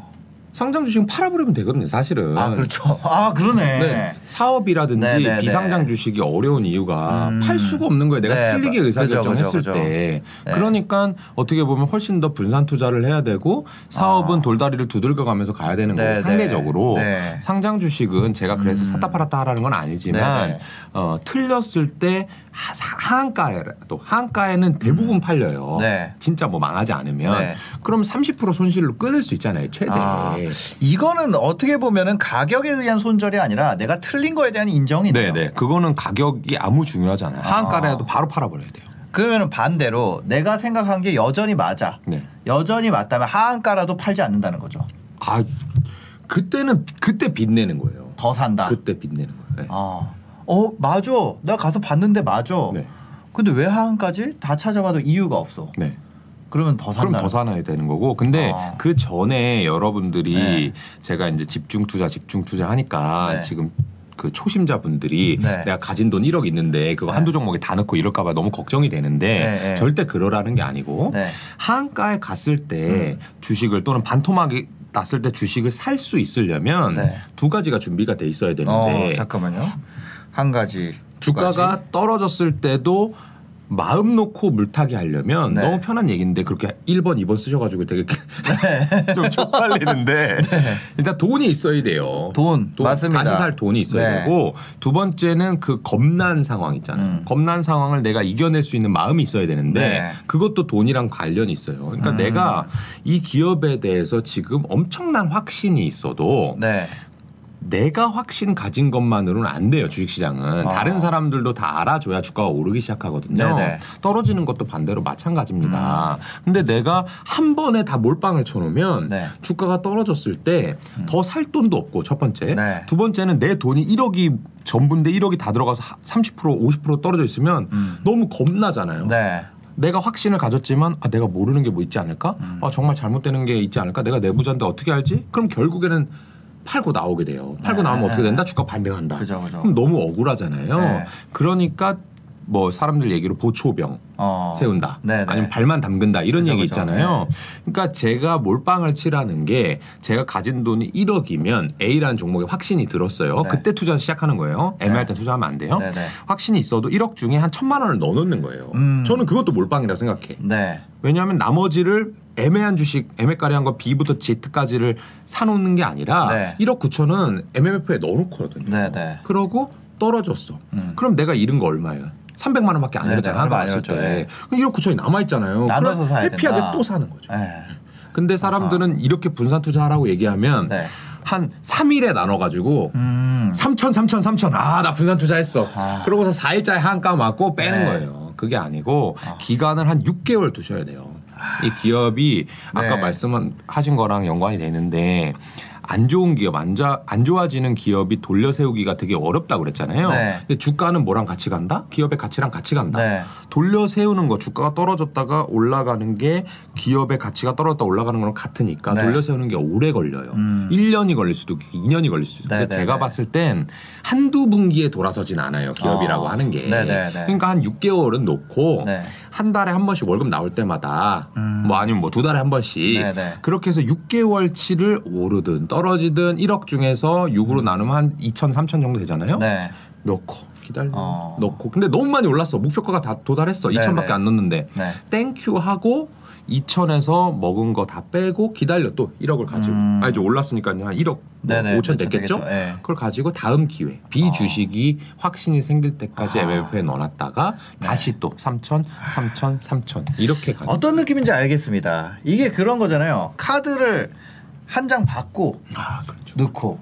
상장 주식은 팔아버리면 되거든요, 사실은. 아 그렇죠. 아 그러네. 네. 사업이라든지 네, 네, 비상장 네. 주식이 어려운 이유가 음. 팔 수가 없는 거예요. 내가 네, 틀리게 마- 의사결정했을. 때. 네. 그러니까 어떻게 보면 훨씬 더 분산 투자를 해야 되고 사업은 아. 돌다리를 두들겨 가면서 가야 되는 네, 거고 네. 상대적으로 네. 상장 주식은 제가 그래서 음. 샀다 팔았다 하라는 건 아니지만 네, 네. 어, 틀렸을 때 하- 사- 하한가에도 하한가에는 대부분 팔려요. 네. 진짜 뭐 망하지 않으면 네. 그럼 30% 손실로 끊을 수 있잖아요, 최대. 아, 이거는 어떻게 보면은 가격에 의한 손절이 아니라 내가 틀린 거에 대한 인정이네요. 네네. 그거는 가격이 아무 중요하지 않아요. 아. 하한가라도 바로 팔아버려야 돼요. 그러면은 반대로 내가 생각한 게 여전히 맞아. 네. 여전히 맞다면 하한가라도 팔지 않는다는 거죠. 아 그때는 그때 빚내는 거예요. 더 산다. 그때 빚내는 거예요. 네. 어, 어 맞아. 내가 가서 봤는데 맞아. 네. 근데 왜 하한까지 다 찾아봐도 이유가 없어. 네. 그러면 더 산다. 그럼 더 사놔야 되는 거고. 근데 아. 그 전에 여러분들이 네. 제가 이제 집중 투자, 집중 투자 하니까 네. 지금 그 초심자분들이 네. 내가 가진 돈 1억 있는데 그거 한두 종목에 다 넣고 이럴까봐 너무 걱정이 되는데 네, 네. 절대 그러라는 게 아니고 네. 하한가에 갔을 때 주식을 또는 반토막이 났을 때 주식을 살 수 있으려면 네. 두 가지가 준비가 돼 있어야 어, 되는데 잠깐만요. 한 가지. 두 주가가 가지. 떨어졌을 때도 마음 놓고 물타기 하려면 네. 너무 편한 얘기인데 그렇게 1번, 2번 쓰셔가지고 되게 좀 쪽팔리는데 일단 돈이 있어야 돼요. 네. 돈, 맞습니다. 다시 살 돈이 있어야 네. 되고 두 번째는 그 겁난 상황 있잖아요. 음. 겁난 상황을 내가 이겨낼 수 있는 마음이 있어야 되는데 네. 음. 그것도 돈이랑 관련이 있어요. 그러니까 내가 이 기업에 대해서 지금 엄청난 확신이 있어도 네. 내가 확신 가진 것만으로는 안 돼요 주식시장은 아. 다른 사람들도 다 알아줘야 주가가 오르기 시작하거든요 네네. 떨어지는 것도 반대로 마찬가지입니다 근데 내가 한 번에 다 몰빵을 쳐놓으면 네. 주가가 떨어졌을 때 더 살 돈도 없고 첫 번째 네. 두 번째는 내 돈이 1억이 전부인데 1억이 다 들어가서 30% 50% 떨어져 있으면 너무 겁나잖아요 음. 네. 내가 확신을 가졌지만 아 내가 모르는 게 뭐 있지 않을까? 음. 아 정말 잘못되는 게 있지 않을까? 내가 내부자인데 어떻게 알지? 그럼 결국에는 팔고 나오게 돼요. 팔고 네. 나오면 어떻게 된다? 주가 반등한다. 그죠, 그죠. 럼 너무 억울하잖아요. 네. 그러니까 뭐 사람들 얘기로 보초병 어. 세운다. 네네. 아니면 발만 담근다. 이런 그죠, 얘기. 있잖아요. 그러니까 제가 몰빵을 치라는 게 제가 가진 돈이 1억이면 A라는 종목에 확신이 들었어요. 네. 그때 투자 시작하는 거예요. 애매할 때 투자하면 안 돼요. 네네. 확신이 있어도 1억 중에 한 천만 원을 넣어놓는 거예요. 음. 저는 그것도 몰빵이라고 생각해. 네. 왜냐하면 나머지를 애매한 주식, 애매가리한 거 B부터 Z까지를 사놓는 게 아니라 네. 1억 9천은 MMF에 넣어놓거든요. 네 네. 그러고 떨어졌어. 음. 그럼 내가 잃은 거 얼마예요? 300만 원밖에 안안 왔을 잃었죠, 때. 예. 그럼 1억 9천이 남아 있잖아요. 나눠서 그럼 사야 해피하게 된다. 또 사는 거죠. 네. 근데 사람들은 이렇게 분산 투자하라고 얘기하면 네. 한 3일에 나눠가지고 음. 3천, 3천, 3천. 아, 나 분산 투자했어. 아. 그러고서 4일짜리 한가 맞고 빼는 네. 거예요. 그게 아니고 기간을 한 6개월 두셔야 돼요. 이 기업이 아까 네. 말씀하신 거랑 연관이 되는데 안 좋은 기업, 안, 좋아, 안 좋아지는 기업이 돌려 세우기가 되게 어렵다고 그랬잖아요. 네. 근데 주가는 뭐랑 같이 간다? 기업의 가치랑 같이 간다. 네. 돌려 세우는 거 주가가 떨어졌다가 올라가는 게 기업의 가치가 떨어졌다 올라가는 거랑 같으니까 네. 돌려 세우는 게 오래 걸려요. 음. 1년이 걸릴 수도 있고 2년이 걸릴 수도 있고. 네, 네, 제가 네. 봤을 땐 한두 분기에 돌아서진 않아요. 기업이라고 어. 하는 게. 네. 그러니까 한 6개월은 놓고 네. 한 달에 한 번씩 월급 나올 때마다 음. 뭐 아니면 뭐 두 달에 한 번씩. 그렇게 해서 6개월치를 오르든 떨어지든 1억 중에서 6으로 나누면 한 2천, 3천 정도 되잖아요. 네. 넣고 기다려 어. 넣고 근데 너무 많이 올랐어 목표가가 다 도달했어 네, 2천밖에 네. 안 넣는데 네. thank you 하고 2천에서 먹은 거 다 빼고 기다려 또 1억을 가지고 음. 아 이제 올랐으니까 한 1억 뭐 네네, 5천 그렇죠, 됐겠죠. 예. 그걸 가지고 다음 기회 비주식이 확신이 생길 때까지 아. MMF에 넣어놨다가 다시 또 3천 3천 3천 이렇게 가는 어떤 느낌인지 알겠습니다. 이게 그런 거잖아요. 카드를 한 장 받고 아 그렇죠 넣고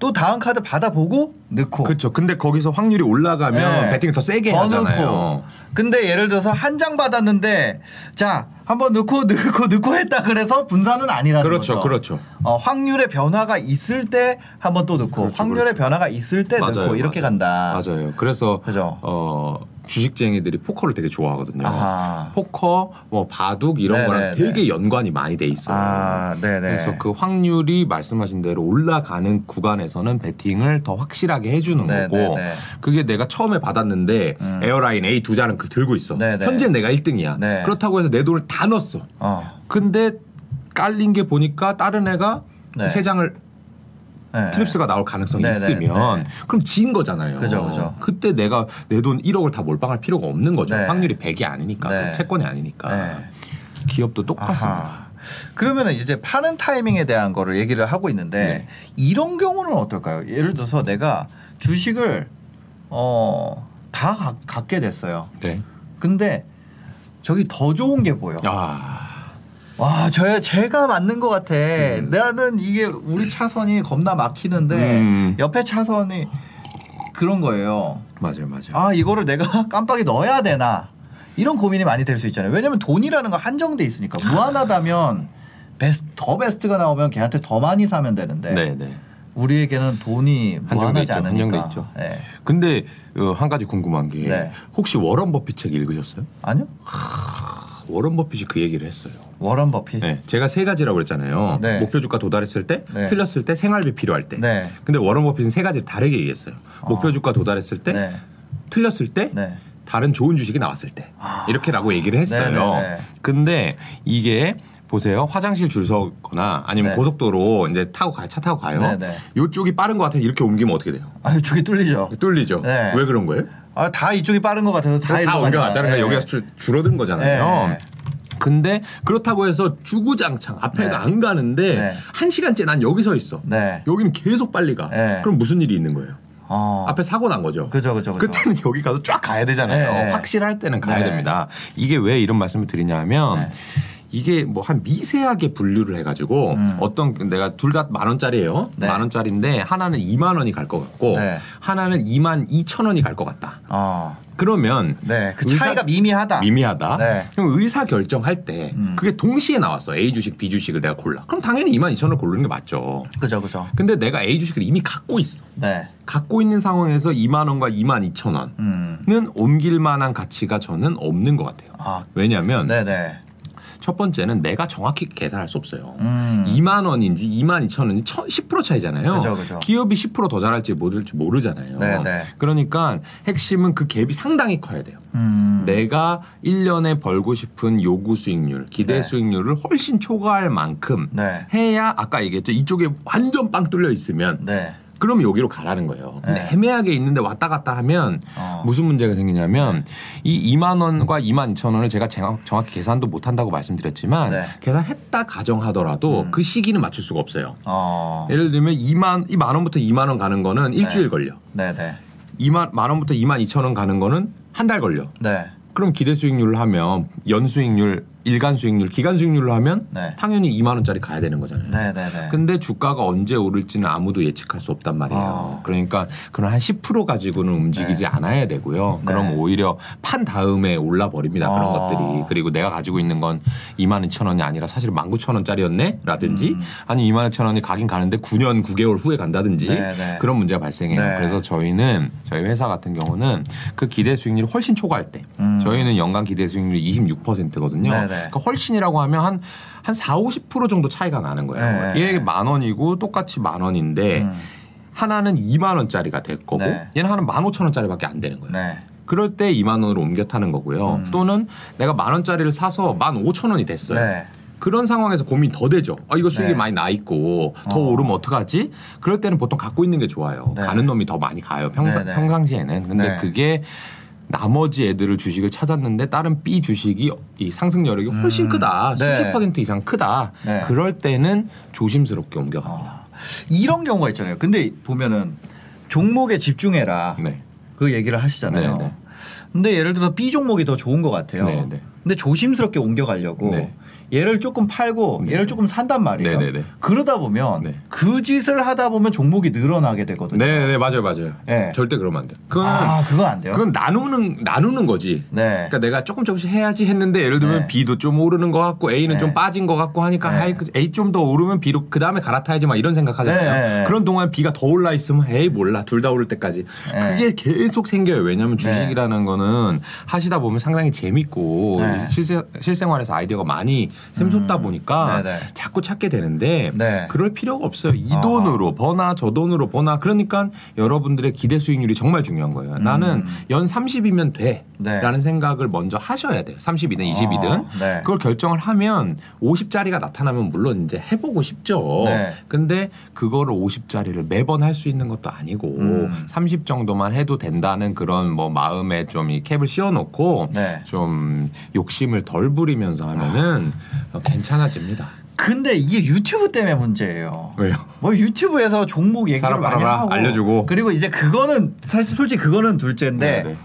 또 다음 카드 받아보고 넣고 그렇죠 근데 거기서 확률이 올라가면 네. 배팅을 더 세게 더 하잖아요 넣고. 근데 예를 들어서 한 장 받았는데 자 한번 넣고 넣고 넣고 했다 그래서 분산은 아니라는 그렇죠 거죠. 그렇죠 어, 확률의 변화가 있을 때 한번 또 넣고 그렇죠, 확률의 그렇죠. 변화가 있을 때 넣고 이렇게 간다. 맞아요. 그래서 그죠. 어 주식쟁이들이 포커를 되게 좋아하거든요. 아하. 포커, 뭐 바둑 이런 네네네. 거랑 되게 연관이 많이 돼 있어요. 아. 그래서 그 확률이 말씀하신 대로 올라가는 구간에서는 베팅을 더 확실하게 해주는 네네네. 거고 그게 내가 처음에 받았는데 음. 에어라인 A 두 자는 그 들고 있어. 네네. 현재 내가 1등이야. 네. 그렇다고 해서 내 돈을 다 넣었어. 어. 근데 깔린 게 보니까 다른 애가 네. 세 장을 네. 트립스가 나올 가능성이 네네, 있으면 네. 그럼 진 거잖아요. 그죠, 그죠. 그때 내가 내 돈 1억을 다 몰빵할 필요가 없는 거죠. 네. 확률이 100이 아니니까 네. 채권이 아니니까 네. 기업도 똑같습니다. 아하. 그러면은 이제 파는 타이밍에 대한 거를 얘기를 하고 있는데 네. 이런 경우는 어떨까요? 예를 들어서 내가 주식을 어다 갖게 됐어요. 네. 근데 저기 더 좋은 게 보여. 아, 와, 저 제가 맞는 것 같아. 음. 나는 이게 우리 차선이 겁나 막히는데 음. 옆에 차선이 그런 거예요. 맞아요, 맞아요. 아, 이거를 내가 깜빡이 넣어야 되나? 이런 고민이 많이 될 수 있잖아요. 왜냐면 돈이라는 건 한정돼 있으니까 무한하다면 베스트, 더 베스트가 나오면 걔한테 더 많이 사면 되는데 네, 네. 우리에게는 돈이 무한하지 있죠, 않으니까. 있죠. 네. 근데 어, 한 가지 궁금한 게 네. 혹시 워런 버핏 책 읽으셨어요? 아니요? 워런 버핏이 그 얘기를 했어요. 워런 버핏. 네, 제가 세 가지라고 그랬잖아요. 네. 목표 주가 도달했을 때, 네. 틀렸을 때, 생활비 필요할 때. 네. 근데 워런 버핏은 세 가지 다르게 얘기했어요. 목표 어. 주가 도달했을 때, 네. 틀렸을 때, 네. 다른 좋은 주식이 나왔을 때 아. 이렇게라고 얘기를 했어요. 네네네. 근데 이게 보세요. 화장실 줄 서거나 아니면 네. 고속도로 이제 타고 가, 차 타고 가요. 네, 네. 이쪽이 빠른 것 같아 이렇게 옮기면 어떻게 돼요? 아 이쪽이 뚫리죠. 뚫리죠. 네. 왜 그런 거예요? 아 다 이쪽이 빠른 것 같아서 다, 다, 옮겨놨잖아요. 그러니까 네. 여기가 줄- 줄어든 거잖아요. 네. 근데 그렇다고 해서 주구장창 앞에가 네. 안 가는데 네. 한 시간째 난 여기 서 있어. 네. 여기는 계속 빨리 가. 네. 그럼 무슨 일이 있는 거예요? 어. 앞에 사고 난 거죠. 그죠 그죠 그죠. 그때는 여기 가서 쫙 가야 되잖아요. 네. 확실할 때는 가야 네. 됩니다. 이게 왜 이런 말씀을 드리냐면 네. 이게 뭐 한 미세하게 분류를 해가지고 음. 어떤 내가 둘 다 만 원짜리예요. 네. 만 원짜리인데 하나는 2만 원이 갈 것 같고 네. 하나는 2만 2천 원이 갈 것 같다. 어. 그러면 네. 그 차이가 미미하다. 미미하다. 네. 그럼 의사 결정할 때 음. 그게 동시에 나왔어. A 주식, B 주식을 내가 골라. 그럼 당연히 2만 2천 원을 고르는 게 맞죠. 그죠 그죠. 근데 내가 A 주식을 이미 갖고 있어. 네. 갖고 있는 상황에서 2만 원과 2만 2천 원은 음. 옮길 만한 가치가 저는 없는 것 같아요. 아. 왜냐하면 네네. 첫 번째는 내가 정확히 계산할 수 없어요. 음. 2만 원인지 2만 2천 원인지 10% 차이잖아요. 그죠, 그죠. 기업이 10%더 잘할지 모를지 모르잖아요. 네, 네. 그러니까 핵심은 그 갭이 상당히 커야 돼요. 음. 내가 1년에 벌고 싶은 요구 수익률, 기대 네. 수익률을 훨씬 초과할 만큼 네. 해야 아까 얘기했죠. 이쪽에 완전 빵 뚫려 있으면 네. 그럼 여기로 가라는 거예요. 근데 네. 애매하게 있는데 왔다 갔다 하면 어. 무슨 문제가 생기냐면 이 2만 원과 2만 2천 원을 제가 정확- 정확히 계산도 못 한다고 말씀드렸지만 네. 계산했다 가정하더라도 음. 그 시기는 맞출 수가 없어요. 어. 예를 들면 2만 이만 원부터 2만 원 가는 거는 일주일 걸려. 네 네. 2만 만 원부터 2만 2천 원 가는 거는 한 달 걸려. 네. 그럼 기대 수익률을 하면 연 수익률, 일간 수익률, 기간 수익률로 하면 네. 당연히 2만 원짜리 가야 되는 거잖아요. 네 네 네. 근데 주가가 언제 오를지는 아무도 예측할 수 없단 말이에요. 어. 그러니까 그런 한 10% 가지고는 움직이지 않아야 되고요. 그럼 네. 오히려 판 다음에 올라 버립니다. 그런 어. 것들이. 그리고 내가 가지고 있는 건 2만 2천 원이 아니라 사실 1만 9천 원짜리였네? 라든지 음. 아니 2만 2천 원이 가긴 가는데 9년 9개월 후에 간다든지 네, 네. 그런 문제가 발생해요. 네. 그래서 저희는 저희 회사 같은 경우는 그 기대 수익률이 훨씬 초과할 때 음. 저희는 연간 기대 수익률이 26%거든요. 네, 네. 그러니까 훨씬이라고 하면 한, 한 4, 50% 정도 차이가 나는 거예요. 네. 얘만 원이고 똑같이 만 원인데 음. 하나는 2만 원짜리가 될 거고 네. 얘는 하나는 15,000원짜리밖에 안 되는 거예요. 네. 그럴 때 2만 원으로 옮겨 타는 거고요. 음. 또는 내가 만 원짜리를 사서 15,000원이 됐어요. 네. 그런 상황에서 고민 더 되죠. 아, 이거 수익이 네. 많이 나 있고 더 어. 오르면 어떡하지? 그럴 때는 보통 갖고 있는 게 좋아요. 네. 가는 놈이 더 많이 가요. 평상, 네, 네. 평상시에는. 근데 네. 그게 나머지 애들을 주식을 찾았는데 다른 B 주식이 이 상승 여력이 훨씬 음. 크다. 네. 수십 퍼센트 이상 크다. 네. 그럴 때는 조심스럽게 옮겨갑니다. 어. 이런 경우가 있잖아요. 근데 보면은 종목에 집중해라. 네. 그 얘기를 하시잖아요. 네, 네. 근데 예를 들어 B 종목이 더 좋은 것 같아요. 네, 네. 근데 조심스럽게 옮겨가려고 네. 얘를 조금 팔고 네. 얘를 조금 산단 말이에요. 네, 네, 네. 그러다 보면 네. 그 짓을 하다 보면 종목이 늘어나게 되거든요. 네, 네, 맞아요, 맞아요. 네. 절대 그러면 안 돼요. 그건 아, 그건 안 돼요. 그건 나누는 나누는 거지. 네. 그러니까 내가 조금 조금씩 해야지 했는데 예를 들면 네. B도 좀 오르는 것 같고 A는 네. 좀 빠진 것 같고 하니까 네. A 좀 더 오르면 B로 그 다음에 갈아타야지 막 이런 생각하잖아요. 네. 그런 동안 B가 더 올라 있으면 에이 몰라 둘 다 오를 때까지 네. 그게 계속 생겨요. 왜냐하면 네. 주식이라는 거는 하시다 보면 상당히 재밌고 네. 실세, 실생활에서 아이디어가 많이 샘솟다 보니까 네, 네. 자꾸 찾게 되는데 네. 그럴 필요가 없어요. 이 아. 돈으로 버나 저 돈으로 버나 그러니까 여러분들의 기대 수익률이 정말 중요한 거예요. 나는 연 30이면 돼. 음. 네. 라는 생각을 먼저 하셔야 돼요. 30이든 20이든. 어, 네. 그걸 결정을 하면 50짜리가 나타나면 물론 이제 해보고 싶죠. 네. 근데 그거를 50짜리를 매번 할 수 있는 것도 아니고 음. 30 정도만 해도 된다는 그런 뭐 마음에 좀 이 캡을 씌워놓고 네. 좀 욕심을 덜 부리면서 하면은 어, 괜찮아집니다. 근데 이게 유튜브 때문에 문제예요. 왜요? 뭐 유튜브에서 종목 얘기를 많이 하고 알려주고. 그리고 이제 그거는 사실 솔직히 그거는 둘째인데 네, 네.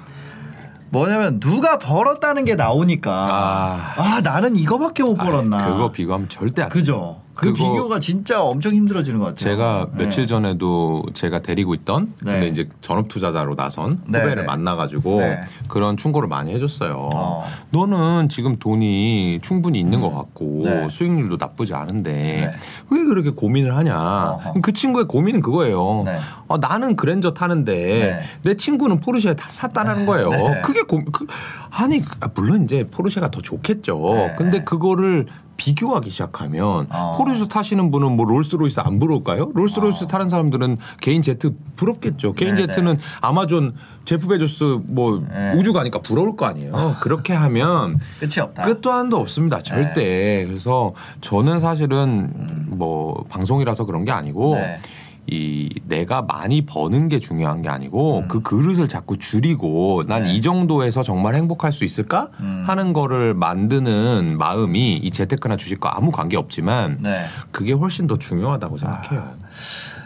뭐냐면 누가 벌었다는 게 나오니까 아, 아. 나는 이거밖에 못 벌었나 아이, 그거 비교하면 절대 안 돼요. 그죠 그 비교가 진짜 엄청 힘들어지는 것 같아요 제가 네. 며칠 전에도 제가 데리고 있던 네. 근데 이제 전업 투자자로 나선 네, 후배를 네. 만나가지고 네. 그런 충고를 많이 해줬어요. 어. 너는 지금 돈이 충분히 있는 것 같고 네. 수익률도 나쁘지 않은데 네. 왜 그렇게 고민을 하냐? 어허. 그 친구의 고민은 그거예요. 네. 어, 나는 그랜저 타는데 네. 내 친구는 포르쉐 다 샀다는 거예요. 네. 그게 고, 그, 아니 그- 아, 물론 이제 포르쉐가 더 좋겠죠. 네. 근데 그거를 비교하기 시작하면 어. 포르쉐 타시는 분은 뭐 롤스로이스 안 부러울까요? 롤스로이스 어. 타는 사람들은 개인 제트 부럽겠죠. 개인 네네. 제트는 아마존 제프 베조스 뭐 네. 우주 가니까 부러울 거 아니에요. 그렇게 하면 끝이 없다. 끝도 한도 없습니다. 절대. 그래서 저는 사실은 뭐 방송이라서 그런 게 아니고 네. 이 내가 많이 버는 게 중요한 게 아니고 음. 그 그릇을 자꾸 줄이고 난 네. 이 정도에서 정말 행복할 수 있을까 음. 하는 거를 만드는 마음이 이 재테크나 주식과 아무 관계 없지만 네. 그게 훨씬 더 중요하다고 생각해요.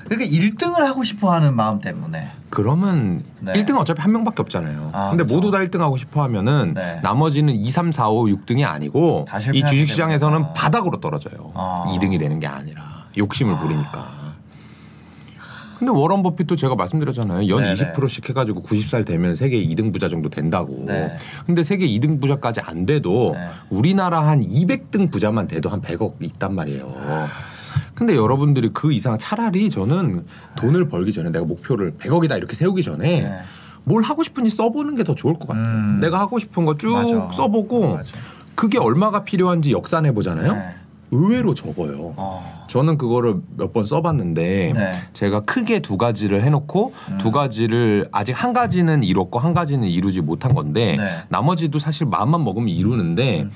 그러니까 1등을 하고 싶어 하는 마음 때문에. 그러면 네. 1등은 어차피 한 명밖에 없잖아요. 아, 근데 그렇죠. 모두 다 1등 하고 싶어 하면은 네. 나머지는 2, 3, 4, 5, 6등이 아니고 다이 주식 시장에서는. 바닥으로 떨어져요. 아. 2등이 되는 게 아니라 욕심을 부리니까. 근데 워런 버핏도 제가 말씀드렸잖아요. 연 네네. 20%씩 해가지고 90살 되면 세계 2등 부자 정도 된다고. 네. 근데 세계 2등 부자까지 안 돼도 네. 우리나라 한 200등 부자만 돼도 한 100억 있단 말이에요. 근데 여러분들이 그 이상 차라리 저는 돈을 벌기 전에 내가 목표를 100억이다 이렇게 세우기 전에 네. 뭘 하고 싶은지 써보는 게 더 좋을 것 같아요. 음. 내가 하고 싶은 거 쭉. 써보고 맞아. 그게 얼마가 필요한지 역산해 보잖아요. 네. 의외로 적어요. 어. 저는 그거를 몇 번 써봤는데 네. 제가 크게 두 가지를 해놓고 음. 두 가지를 아직 한 가지는 이뤘고 한 가지는 이루지 못한 건데 네. 나머지도 사실 마음만 먹으면 이루는데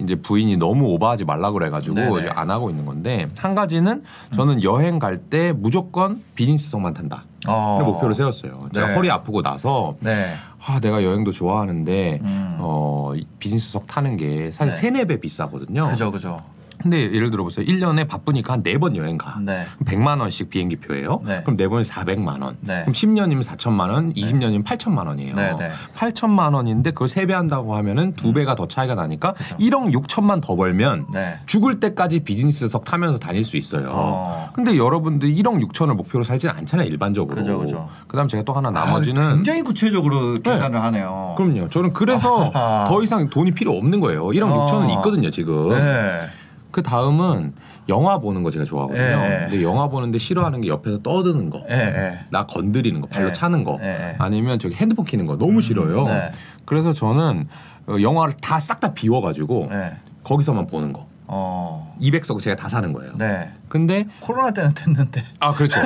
이제 부인이 너무 오버하지 말라 그래가지고 네네. 이제 안 하고 있는 건데 한 가지는 저는 여행 갈 때 무조건 비즈니스석만 탄다. 어. 목표를 세웠어요. 제가 네. 허리 아프고 나서 네. 아 내가 여행도 좋아하는데 음. 어이 비즈니스석 타는 게 사실 네. 세네 배 비싸거든요. 그죠, 그죠. 근데 예를 들어보세요. 1년에 바쁘니까 한 네 번 여행 가. 네. 100만 원씩 비행기 표예요. 네. 그럼 네 번에 400만 원. 네. 그럼 10년이면 4천만 원, 20년이면 8천만 원이에요. 네, 네. 8천만 원인데 그걸 세 배 한다고 하면은 두 배가 더 차이가 나니까 1억 6천만 더 벌면 네. 죽을 때까지 비즈니스석 타면서 다닐 수 있어요. 어. 근데 여러분들 1억 6천을 목표로 살지는 않잖아요, 일반적으로. 그죠, 그죠. 그다음 제가 또 하나 아, 나머지는 굉장히 구체적으로 계산을 하네요. 그럼요. 저는 그래서 아. 더 이상 돈이 필요 없는 거예요. 1억 어. 6천은 있거든요, 지금. 네. 그 다음은 영화 보는 거 제가 좋아하거든요. 예. 근데 영화 보는데 싫어하는 게 옆에서 떠드는 거, 예, 예. 나 건드리는 거, 발로 예. 차는 거, 예, 예. 아니면 저기 핸드폰 키는 거 너무 싫어요. 네. 그래서 저는 어, 영화를 다 싹 다 비워가지고 네. 거기서만 보는 거. 어. 200석 제가 다 사는 거예요. 네. 근데 코로나 때는 됐는데. 아 그렇죠.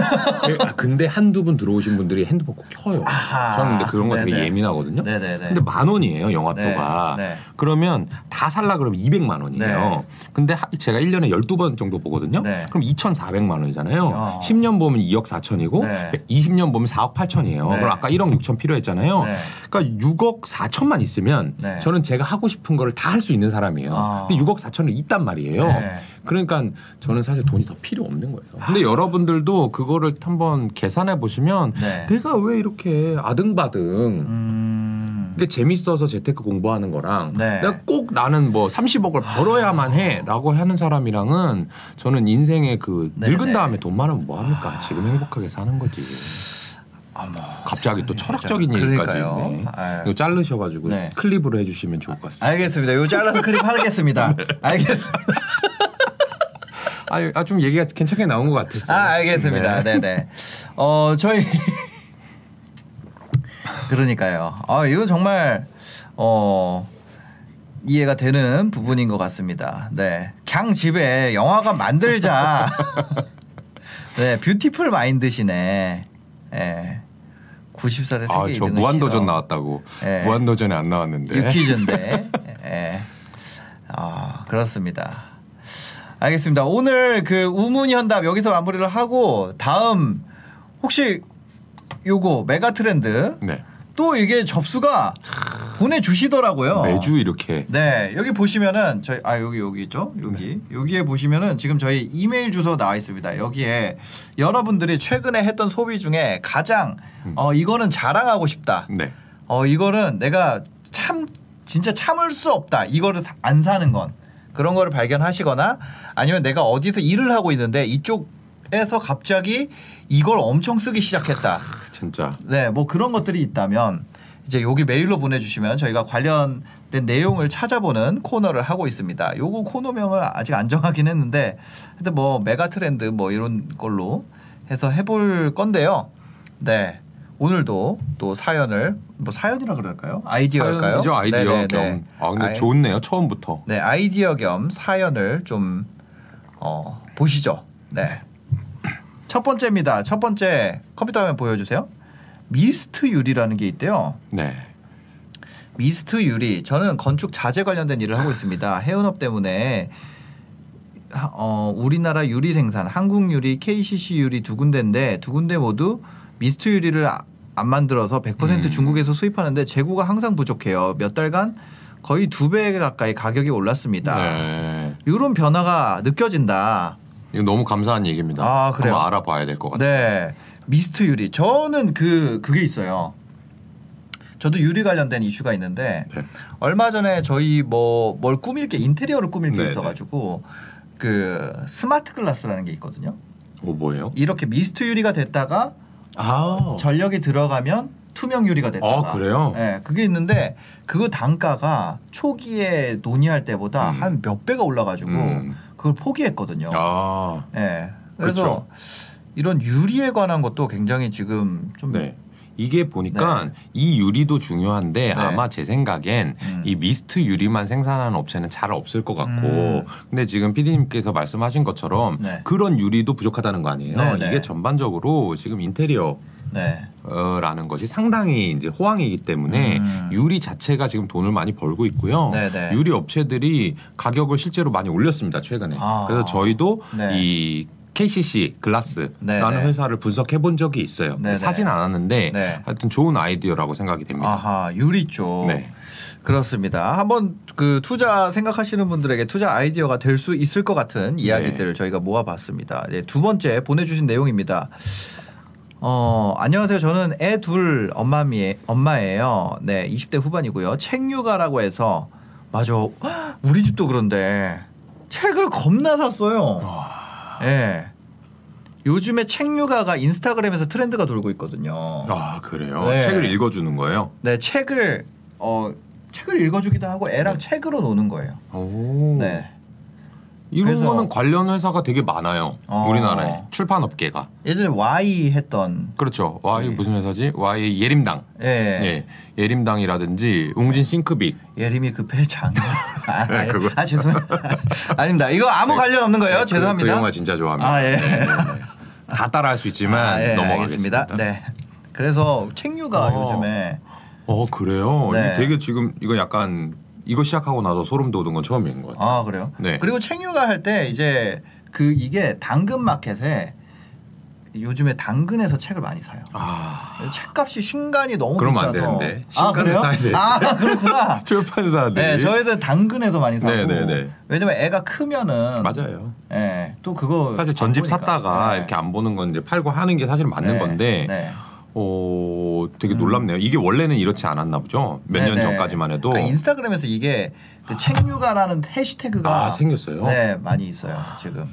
아, 근데 한두 분 들어오신 분들이 핸드폰 꼭 켜요. 아하. 저는 근데 그런 거 되게. 예민하거든요. 네네네. 근데 만 원이에요 영화표가. 네, 네. 그러면 다 살라 그러면 200만 원이에요. 네. 근데 하- 제가 1년에 12번 정도 보거든요. 네. 그럼 2,400만 원이잖아요. 어. 10년 보면 2억 4천이고 네. 20년 보면 4억 8천이에요. 네. 그럼 아까 1억 6천 필요했잖아요. 네. 그러니까 6억 4천만 있으면 네. 저는 제가 하고 싶은 거를 다 할 수 있는 사람이에요. 어. 근데 6억 4천은 있단 말이에요. 네. 그러니까 저는 사실 돈이 더 필요 없는 거예요. 근데 여러분들도 그거를 한번 계산해 보시면 네. 내가 왜 이렇게 아등바등 음. 이게 재밌어서 재테크 공부하는 거랑 네. 내가 꼭 나는 뭐 30억을 벌어야만 해라고 하는 사람이랑은 저는 인생에 그 네, 늙은 네. 다음에 돈 많으면 뭐 합니까? 지금 행복하게 사는 거지. 아, 뭐. 갑자기 또 철학적인. 얘기까지. 네. 이거 자르셔가지고 네. 클립으로 해주시면 좋을 것 같습니다. 알겠습니다. 요 잘라서 클립 하겠습니다. 네. 알겠습니다. 아, 아, 좀 얘기가 괜찮게 나온 것 같았어요. 아, 알겠습니다. 네, 네. 어, 저희 그러니까요. 아, 이건 정말 어 이해가 되는 부분인 것 같습니다. 네. 강 집에 영화가 만들자. 네, 뷰티풀 마인드시네. 예. 90살의 세계 아, 저 무한도전 싫어. 나왔다고. 네. 무한도전에 안 나왔는데. 유퀴즈인데. 예. 아, 그렇습니다. 알겠습니다. 오늘 그 우문현답 여기서 마무리를 하고 다음 혹시 요거 메가 트렌드 네. 또 이게 접수가 보내주시더라고요. 매주 이렇게. 네 여기 보시면은 저희 아 여기 여기 있죠 여기 네. 여기에 보시면은 지금 저희 이메일 주소 나와 있습니다 여기에 여러분들이 최근에 했던 소비 중에 가장 음. 어 이거는 자랑하고 싶다 네. 어 이거는 내가 참 진짜 참을 수 없다 이거를 사- 안 사는 건 그런 거를 발견하시거나 아니면 내가 어디서 일을 하고 있는데 이쪽에서 갑자기 이걸 엄청 쓰기 시작했다 진짜. 네, 뭐 그런 것들이 있다면 이제 여기 메일로 보내주시면 저희가 관련된 내용을 찾아보는 코너를 하고 있습니다. 요거 코너명을 아직 안 정하긴 했는데, 근데 뭐 메가 트렌드 뭐 이런 걸로 해서 해볼 건데요. 네, 오늘도 또 사연을 뭐 사연이라 그럴까요? 아이디어일까요? 사연이죠 아이디어 네네네. 겸. 아 근데 아이- 좋네요 처음부터. 네 아이디어 겸 사연을 좀 어, 보시죠. 네. 첫 번째입니다. 첫 번째 컴퓨터 화면 보여주세요. 미스트 유리라는 게 있대요. 네. 미스트 유리. 저는 건축 자재 관련된 일을 하고 있습니다. 해운업 때문에 하- 어, 우리나라 유리 생산, 한국 유리, KCC 유리 두 군데인데 두 군데 모두 미스트 유리를 아- 안 만들어서 100% 음. 중국에서 수입하는데 재고가 항상 부족해요. 몇 달간 거의 두 배 가까이 가격이 올랐습니다. 네. 이런 변화가 느껴진다. 이거 너무 감사한 얘기입니다. 아, 그래요? 한번 알아봐야 될 것 같아요. 네. 미스트 유리. 저는 그 그게 있어요. 저도 유리 관련된 이슈가 있는데 네. 얼마 전에 저희 뭐 뭘 꾸밀 게 인테리어를 꾸밀 게 네, 있어가지고 그 스마트 글라스라는 게 있거든요. 어 뭐예요? 이렇게 미스트 유리가 됐다가 아. 전력이 들어가면 투명 유리가 됐다가. 아, 그래요? 네, 그게 있는데 그 단가가 초기에 논의할 때보다 음. 한몇 배가 올라가지고 음. 그걸 포기했거든요. 아. 네. 그래서 그렇죠. 이런 유리에 관한 것도 굉장히 지금 좀 네. 이게 보니까 이 유리도 중요한데 네. 아마 제 생각엔 음. 이 미스트 유리만 생산하는 업체는 잘 없을 것 같고 음. 근데 지금 PD님께서 말씀하신 것처럼 네. 그런 유리도 부족하다는 거 아니에요? 네, 네. 이게 전반적으로 지금 인테리어 네. 라는 것이 상당히 이제 호황이기 때문에 음. 유리 자체가 지금 돈을 많이 벌고 있고요. 네네. 유리 업체들이 가격을 실제로 많이 올렸습니다 최근에. 아. 그래서 저희도 네. 이 KCC 글라스라는 네네. 회사를 분석해 본 적이 있어요. 네네. 사진 않았는데 네. 하여튼 좋은 아이디어라고 생각이 됩니다. 아하 유리 쪽. 네. 그렇습니다. 한번 그 투자 생각하시는 분들에게 투자 아이디어가 될 수 있을 것 같은 이야기들을 저희가 모아봤습니다. 네, 두 번째 보내주신 내용입니다. 어, 안녕하세요. 저는 애 둘 엄마미, 엄마예요. 네, 20대 후반이고요. 책 육아라고 해서, 맞아. 헉, 우리 집도 그런데 책을 겁나 샀어요. 예. 요즘에 책 육아가 인스타그램에서 트렌드가 돌고 있거든요. 아 그래요? 네. 책을 읽어주는 거예요? 네, 책을 어 책을 읽어주기도 하고 애랑 책으로 노는 거예요. 오. 네, 이런 거는 관련 회사가 되게 많아요. 어. 우리나라에 출판 업계가. 예전에 Y 했던 그렇죠. Y 네. 무슨 회사지? Y 예림당. 예, 예, 예림당이라든지 웅진 싱크빅. 예림이 급해 장. 아, 아, 그거. 아 죄송해요. 아닙니다. 이거 아무 관련 없는 거예요. 네, 그- 죄송합니다. 그, 영화 진짜 좋아합니다. 아, 예. 네, 네, 네. 다 따라할 수 있지만 아, 예, 넘어가겠습니다. 알겠습니다. 네. 그래서 책류가 어. 요즘에 어 그래요. 네. 되게 지금 이거 약간 이거 시작하고 나서 소름 돋은 건 처음인 것 같아요. 아 그래요? 네. 그리고 책류가 할 때 이제 그 이게 당근 마켓에 요즘에 당근에서 책을 많이 사요. 아, 책값이 신간이 너무 안 비싸서. 되는데. 아 그래요? 아 그렇구나. 출판사들. 네, 저희는 당근에서 많이 사고. 네, 네, 네. 왜냐면 애가 크면은 맞아요. 예, 또 그거 사실 전집 안. 샀다가 네. 이렇게 안 보는 건 이제 팔고 하는 게 사실 맞는 네, 건데, 네. 어 되게 음. 놀랍네요. 이게 원래는 이렇지 않았나 보죠. 몇년 네, 네. 전까지만 해도. 아, 인스타그램에서 이게 그 책류가라는 해시태그가 아, 생겼어요? 네, 많이 있어요 지금.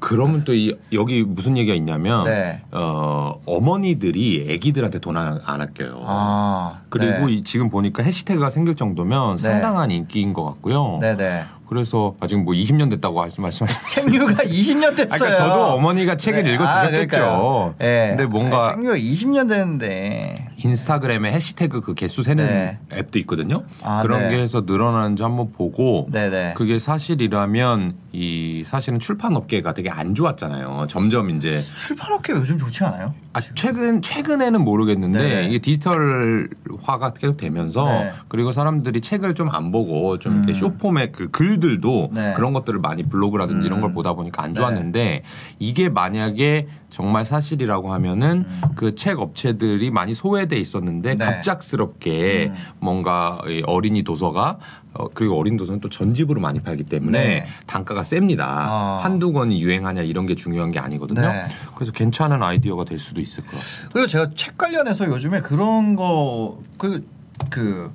그러면 또 이, 여기 무슨 얘기가 있냐면 네. 어, 어머니들이 아기들한테 돈 안 아껴요. 아 그리고 네. 이, 지금 보니까 해시태그가 생길 정도면 네. 상당한 인기인 것 같고요. 네, 네. 그래서 아, 지금 뭐 20년 됐다고 말씀- 말씀하셨죠. 책류가 20년 됐어요. 그러니까 저도 어머니가 책을 네. 읽어주셨겠죠. 그러니까요. 네. 근데 뭔가 책류가 20년 됐는데. 인스타그램에 해시태그 그 개수 세는 네. 앱도 있거든요. 아, 그런 네. 게 해서 늘어나는지 한번 보고 네, 네. 그게 사실이라면 이 사실은 출판 업계가 되게 안 좋았잖아요. 점점 이제 출판 업계 요즘 좋지 않아요? 아, 최근 최근에는 모르겠는데 네네. 이게 디지털화가 계속 되면서 네. 그리고 사람들이 책을 좀 안 보고 좀 이렇게 음. 쇼폼의 그 글들도 네. 그런 것들을 많이 블로그라든지 이런 음. 걸 보다 보니까 안 네. 좋았는데 이게 만약에 정말 사실이라고 하면은 음. 그책 업체들이 많이 소외돼 있었는데 네. 갑작스럽게 음. 뭔가 이 어린이 도서가 어, 그리고 어린 도서는 또 전집으로 많이 팔기 때문에 네. 단가가 셉니다. 아. 한두 권이 유행하냐 이런 게 중요한 게 아니거든요. 네. 그래서 괜찮은 아이디어가 될 수도 있을 것 같아요. 그리고 제가 책 관련해서 요즘에 그런 거 그 그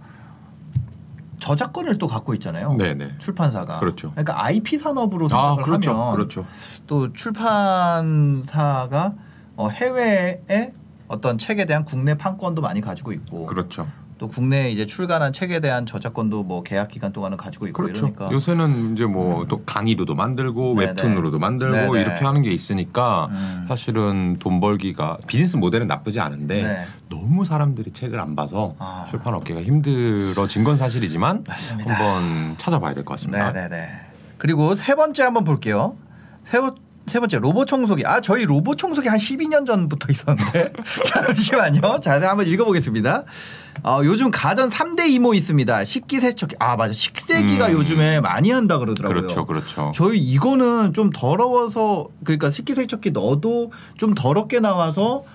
저작권을 또 갖고 있잖아요. 네네. 출판사가. 그렇죠. 그러니까 IP 산업으로 아, 생각을 그렇죠. 하면 그렇죠. 또 출판사가 어, 해외에 어떤 책에 대한 국내 판권도 많이 가지고 있고 그렇죠. 또 국내에 이제 출간한 책에 대한 저작권도 뭐 계약 기간 동안은 가지고 있고 그렇죠. 이러니까 요새는 이제 뭐 또 강의로도 만들고 네네. 웹툰으로도 만들고 네네. 이렇게 하는 게 있으니까 음. 사실은 돈 벌기가 비즈니스 모델은 나쁘지 않은데 네. 너무 사람들이 책을 안 봐서 아. 출판 업계가 힘들어진 건 사실이지만 맞습니다. 한번 찾아봐야 될 것 같습니다. 네네네. 그리고 세 번째 한번 볼게요. 세, 번- 세 번째 로봇 청소기. 아 저희 로봇 청소기 한 12년 전부터 있었는데 잠시만요. 자 한번 읽어보겠습니다. 어, 요즘 가전 3대 이모 있습니다. 식기 세척기. 아 맞아. 식세기가 음. 요즘에 많이 한다 그러더라고요. 그렇죠, 그렇죠. 저희 이거는 좀 더러워서 그러니까 식기 세척기 넣어도 좀 더럽게 나와서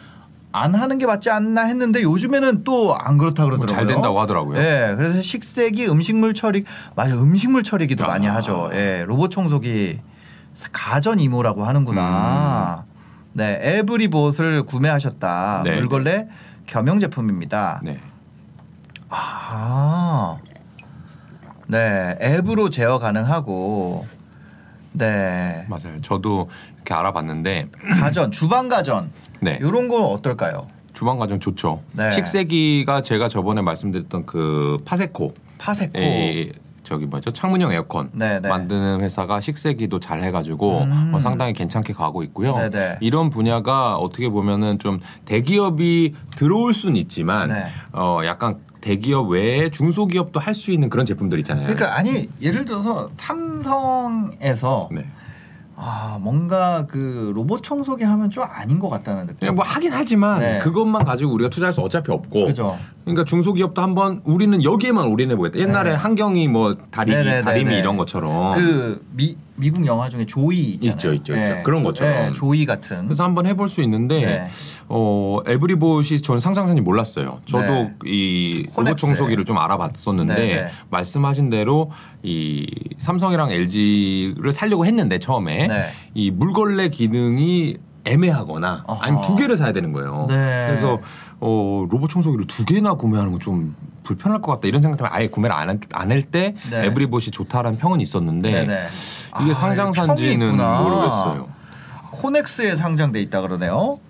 안 하는 게 맞지 않나 했는데 요즘에는 또 안 그렇다 그러더라고요. 뭐 잘 된다고 하더라고요. 네, 그래서 식세기, 음식물 처리, 맞아, 음식물 처리기도 아. 많이 하죠. 예, 로봇 청소기 가전 이모라고 하는구나. 네, 에브리봇을 구매하셨다. 음. 네, 물걸레 겸용 제품입니다. 네. 아, 네, 앱으로 제어 가능하고, 네, 맞아요. 저도 이렇게 알아봤는데 가전, 주방 가전, 네. 이런 건 어떨까요? 주방 과정 좋죠. 네. 식세기가 제가 저번에 말씀드렸던 그 파세코 파세코. 이 저기 뭐죠 창문형 에어컨 네, 네. 만드는 회사가 식세기도 잘 해가지고 음. 어, 상당히 괜찮게 가고 있고요. 네, 네. 이런 분야가 어떻게 보면은 좀 대기업이 들어올 수는 있지만 네. 어 약간 대기업 외에 중소기업도 할 수 있는 그런 제품들 있잖아요. 그러니까 아니 예를 들어서 삼성에서 네. 아 뭔가 그 로봇 청소기 하면 좀 아닌 것 같다는 느낌. 뭐 하긴 하지만 네. 그것만 가지고 우리가 투자할 수 어차피 없고 그죠. 그러니까 중소기업도 한번 우리는 여기에만 올인해 보겠다. 옛날에 네. 한경이 뭐 다리미, 네네네네. 다리미 이런 것처럼 그 미, 미국 영화 중에 조이 있잖아요. 있죠, 있죠, 있죠. 그런 것처럼. 네, 조이 같은. 그래서 한번 해볼 수 있는데 네. 어 에브리봇이 저는 상상선이 몰랐어요. 저도 네. 이 로봇. 청소기를 좀 알아봤었는데 네, 네. 말씀하신 대로 이 삼성이랑 LG를 살려고 했는데 처음에 네. 이 물걸레 기능이 애매하거나 어허. 아니면 두 개를 사야 되는 거예요. 네. 그래서 어, 로봇 청소기를 두 개나 구매하는 건좀 불편할 것 같다 이런 생각 때문에 아예 구매를 안할때 네. 에브리봇이 좋다라는 평은 있었는데 네네. 이게 아, 상장산지는. 모르겠어요. 코넥스에 상장돼 있다 그러네요.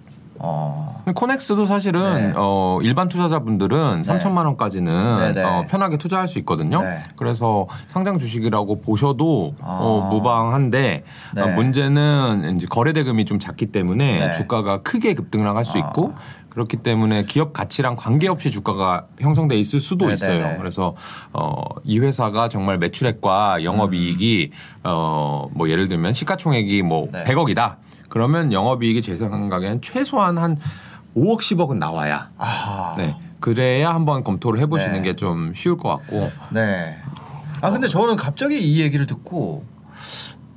어. 코넥스도 사실은 네. 어, 일반 투자자분들은 네. 3천만 원까지는. 어, 편하게 투자할 수 있거든요. 네. 그래서 상장 주식이라고 보셔도 아. 어, 무방한데 네. 어, 문제는 이제 거래 대금이 좀 작기 때문에 네. 주가가 크게 급등할 수 아. 있고 그렇기 때문에 기업 가치랑 관계없이 주가가 형성돼 있을 수도 네네네. 있어요. 그래서 어, 이 회사가 정말 매출액과 영업이익이 어, 뭐 예를 들면 시가총액이 뭐 음. 네. 100억이다. 그러면 영업이익이 제 생각에는 최소한 한 5억 10억은 나와야 아. 네 그래야 한번 검토를 해보시는 네. 게좀 쉬울 것 같고 네. 아 근데 저는 갑자기 이 얘기를 듣고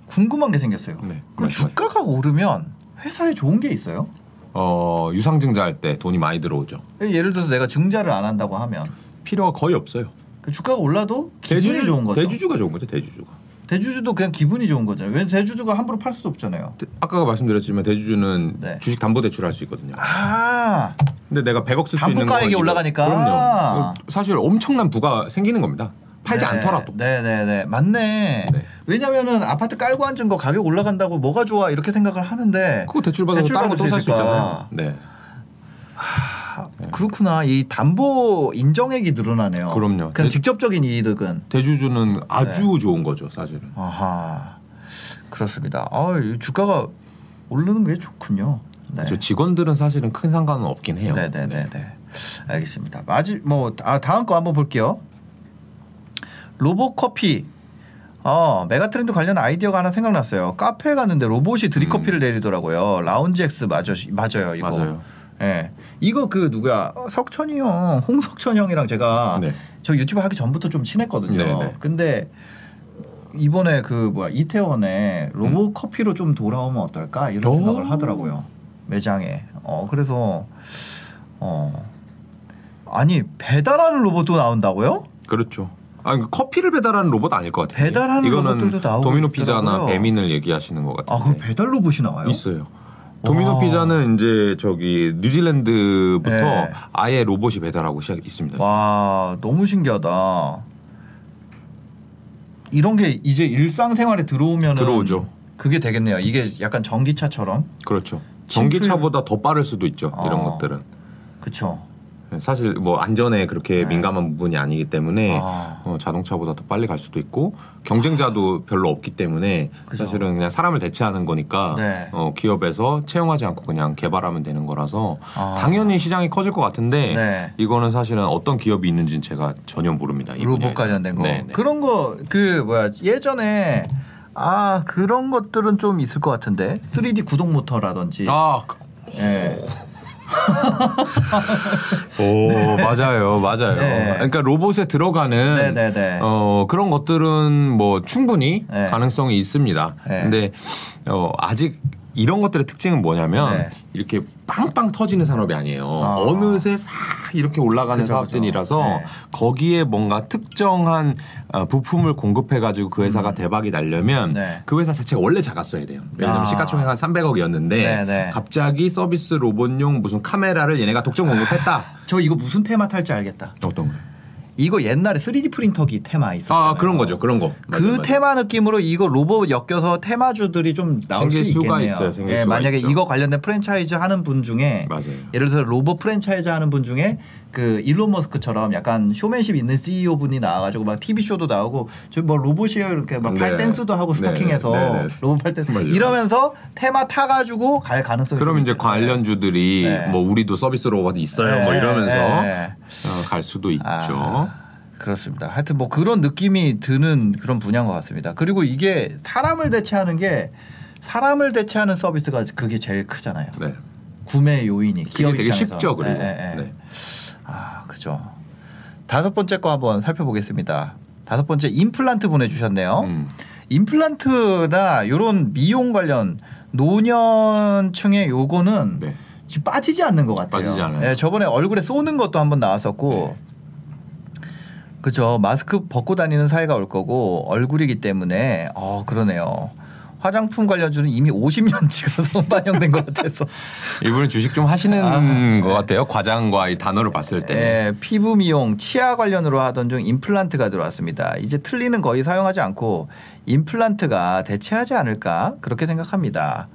궁금한 게 생겼어요. 네, 그 말씀하세요. 주가가 오르면 회사에 좋은 게 있어요? 어 유상증자 할 때 돈이 많이 들어오죠 예를 들어서 내가 증자를 안 한다고 하면 필요가 거의 없어요 그 주가가 올라도 기분이 좋은 거죠. 대주주가 좋은 거죠 대주주가 대주주도 그냥 기분이 좋은 거잖아요. 왜 대주주가 함부로 팔 수도 없잖아요. 대- 아까 말씀드렸지만 대주주는 네. 주식 담보 대출 할 수 있거든요 아, 근데 내가 100억 쓸 수 있는 거 담보가액이 올라가니까. 그럼요 사실 엄청난 부가 생기는 겁니다 팔지 네. 않더라도 네 네 네 맞네. 네. 왜냐면은 아파트 깔고 앉은 거 가격 올라간다고 뭐가 좋아 이렇게 생각을 하는데 그거 대출 받아서 다른 받을 거또 수살수 있으니까. 있잖아요 네 아, 그렇구나 이 담보 인정액이 늘어나네요. 그럼요. 그냥 대- 직접적인 이득은 대주주는 아주 네. 좋은 거죠 사실은 아하 그렇습니다. 아, 이 주가가 오르는 게 좋군요. 네. 저 직원들은 사실은 큰 상관은 없긴 해요. 네네네 네. 알겠습니다. 마지 뭐 아, 다음 거 한번 볼게요. 로봇 커피. 어, 메가트렌드 관련 아이디어가 하나 생각났어요. 카페에 갔는데 로봇이 드립커피를 내리더라고요. 라운지엑스 맞아, 맞아요, 이거. 맞아요. 예. 이거 그 누구야? 어, 석천이 형, 홍석천 형이랑 제가 네. 저 유튜브 하기 전부터 좀 친했거든요. 네네. 근데 이번에 그 뭐야 이태원에 로봇 커피로 좀 돌아오면 어떨까 이런 음. 오. 생각을 하더라고요 매장에. 어 그래서 어 아니 배달하는 로봇도 나온다고요? 그렇죠. 아, 그 커피를 배달하는 로봇 아닐 것 같아요. 배달하는 이거는 도미노 피자나. 배민을 얘기하시는 것아 같은데. 그럼 배달 로봇이 나와요? 있어요. 도미노 와. 피자는 이제 저기 뉴질랜드부터 네. 아예 로봇이 배달하고 시작 있습니다. 와 너무 신기하다. 이런 게 이제 일상생활에 들어오면 들어오죠. 그게 되겠네요. 이게 약간 전기차처럼 그렇죠. 전기차보다 더 빠를 수도 있죠. 이런 어. 것들은. 그쵸. 사실 뭐 안전에 그렇게 민감한 부분이 아니기 때문에 네. 아. 어, 자동차보다 더 빨리 갈 수도 있고 경쟁자도 별로 없기 때문에 그죠. 사실은 그냥 사람을 대체하는 거니까 네. 어, 기업에서 채용하지 않고 그냥 개발하면 되는 거라서 아. 당연히 시장이 커질 것 같은데 네. 이거는 사실은 어떤 기업이 있는지는 제가 전혀 모릅니다. 이 로봇. 관련된 거. 네, 네. 그런 거 그 뭐야 예전에 아 그런 것들은 좀 있을 것 같은데 3D 구동 모터라든지. 아, 그- 예. 오 맞아요, 맞아요. 네. 그러니까 로봇에 들어가는 네네네. 어, 그런 것들은 뭐 충분히 네. 가능성이 있습니다. 네. 근데 어, 아직 이런 것들의 특징은 뭐냐면 네. 이렇게 빵빵 터지는 산업이 아니에요. 아. 어느새 싹 이렇게 올라가는 그죠, 사업들이라서. 네. 거기에 뭔가 특정한 어, 부품을 공급해 가지고 그 회사가 대박이 나려면 음. 네. 그 회사 자체가 원래 작았어야 돼요. 예를 들면 아. 시가총액 한 300억이었는데 네, 네. 갑자기 서비스 로봇용 무슨 카메라를 얘네가 독점 공급했다. 저 이거 무슨 테마 탈지 알겠다. 어떤 거요? 이거 옛날에 3D 프린터기 테마 있었어요. 아 그런 거죠, 그런 거. 그 맞아요. 테마 느낌으로 이거 로봇 엮여서 테마주들이 좀 나올 수 있겠네요. 있어요, 예, 만약에 있죠. 이거 관련된 프랜차이즈 하는 분 중에 맞아요. 예를 들어서 로봇 프랜차이즈 하는 분 중에 그 일론 머스크처럼 약간 쇼맨십 있는 CEO 분이 나와가지고 막 TV 쇼도 나오고 저 뭐 로봇이에요 이렇게 막 네. 팔댄스도 하고 네, 스타킹해서 네, 네. 로봇 팔댄스 맞아요. 이러면서 테마 타가지고 갈 가능성이 그럼 좀 이제. 관련주들이 네. 뭐 우리도 서비스 로봇 있어요, 뭐 네, 이러면서 네. 어, 갈 수도 있죠. 아, 그렇습니다. 하여튼 뭐 그런 느낌이 드는 그런 분야인 것 같습니다. 그리고 이게 사람을 대체하는 게 사람을 대체하는 서비스가 그게 제일 크잖아요. 네. 구매 요인이 기업 되게 입장에서. 쉽죠, 그리고. 네, 네, 네. 네. 아, 그죠. 다섯 번째 거 한번 살펴보겠습니다. 다섯 번째 임플란트 보내주셨네요. 음. 임플란트나 이런 미용 관련 노년층의 요거는 네. 지금 빠지지 않는 것 같아요. 빠지지 않아요. 예, 저번에 얼굴에 쏘는 것도 한번 나왔었고, 네. 그죠. 마스크 벗고 다니는 사회가 올 거고 얼굴이기 때문에 어 그러네요. 화장품 관련주는 이미 50년치가 선반영된 것 같아서 이분은 주식 좀 하시는 아, 것 같아요. 과장과 이 단어를 봤을 때. 예, 피부 미용, 치아 관련으로 하던 중 임플란트가 들어왔습니다. 이제 틀니는 거의 사용하지 않고 임플란트가 대체하지 않을까 그렇게 생각합니다.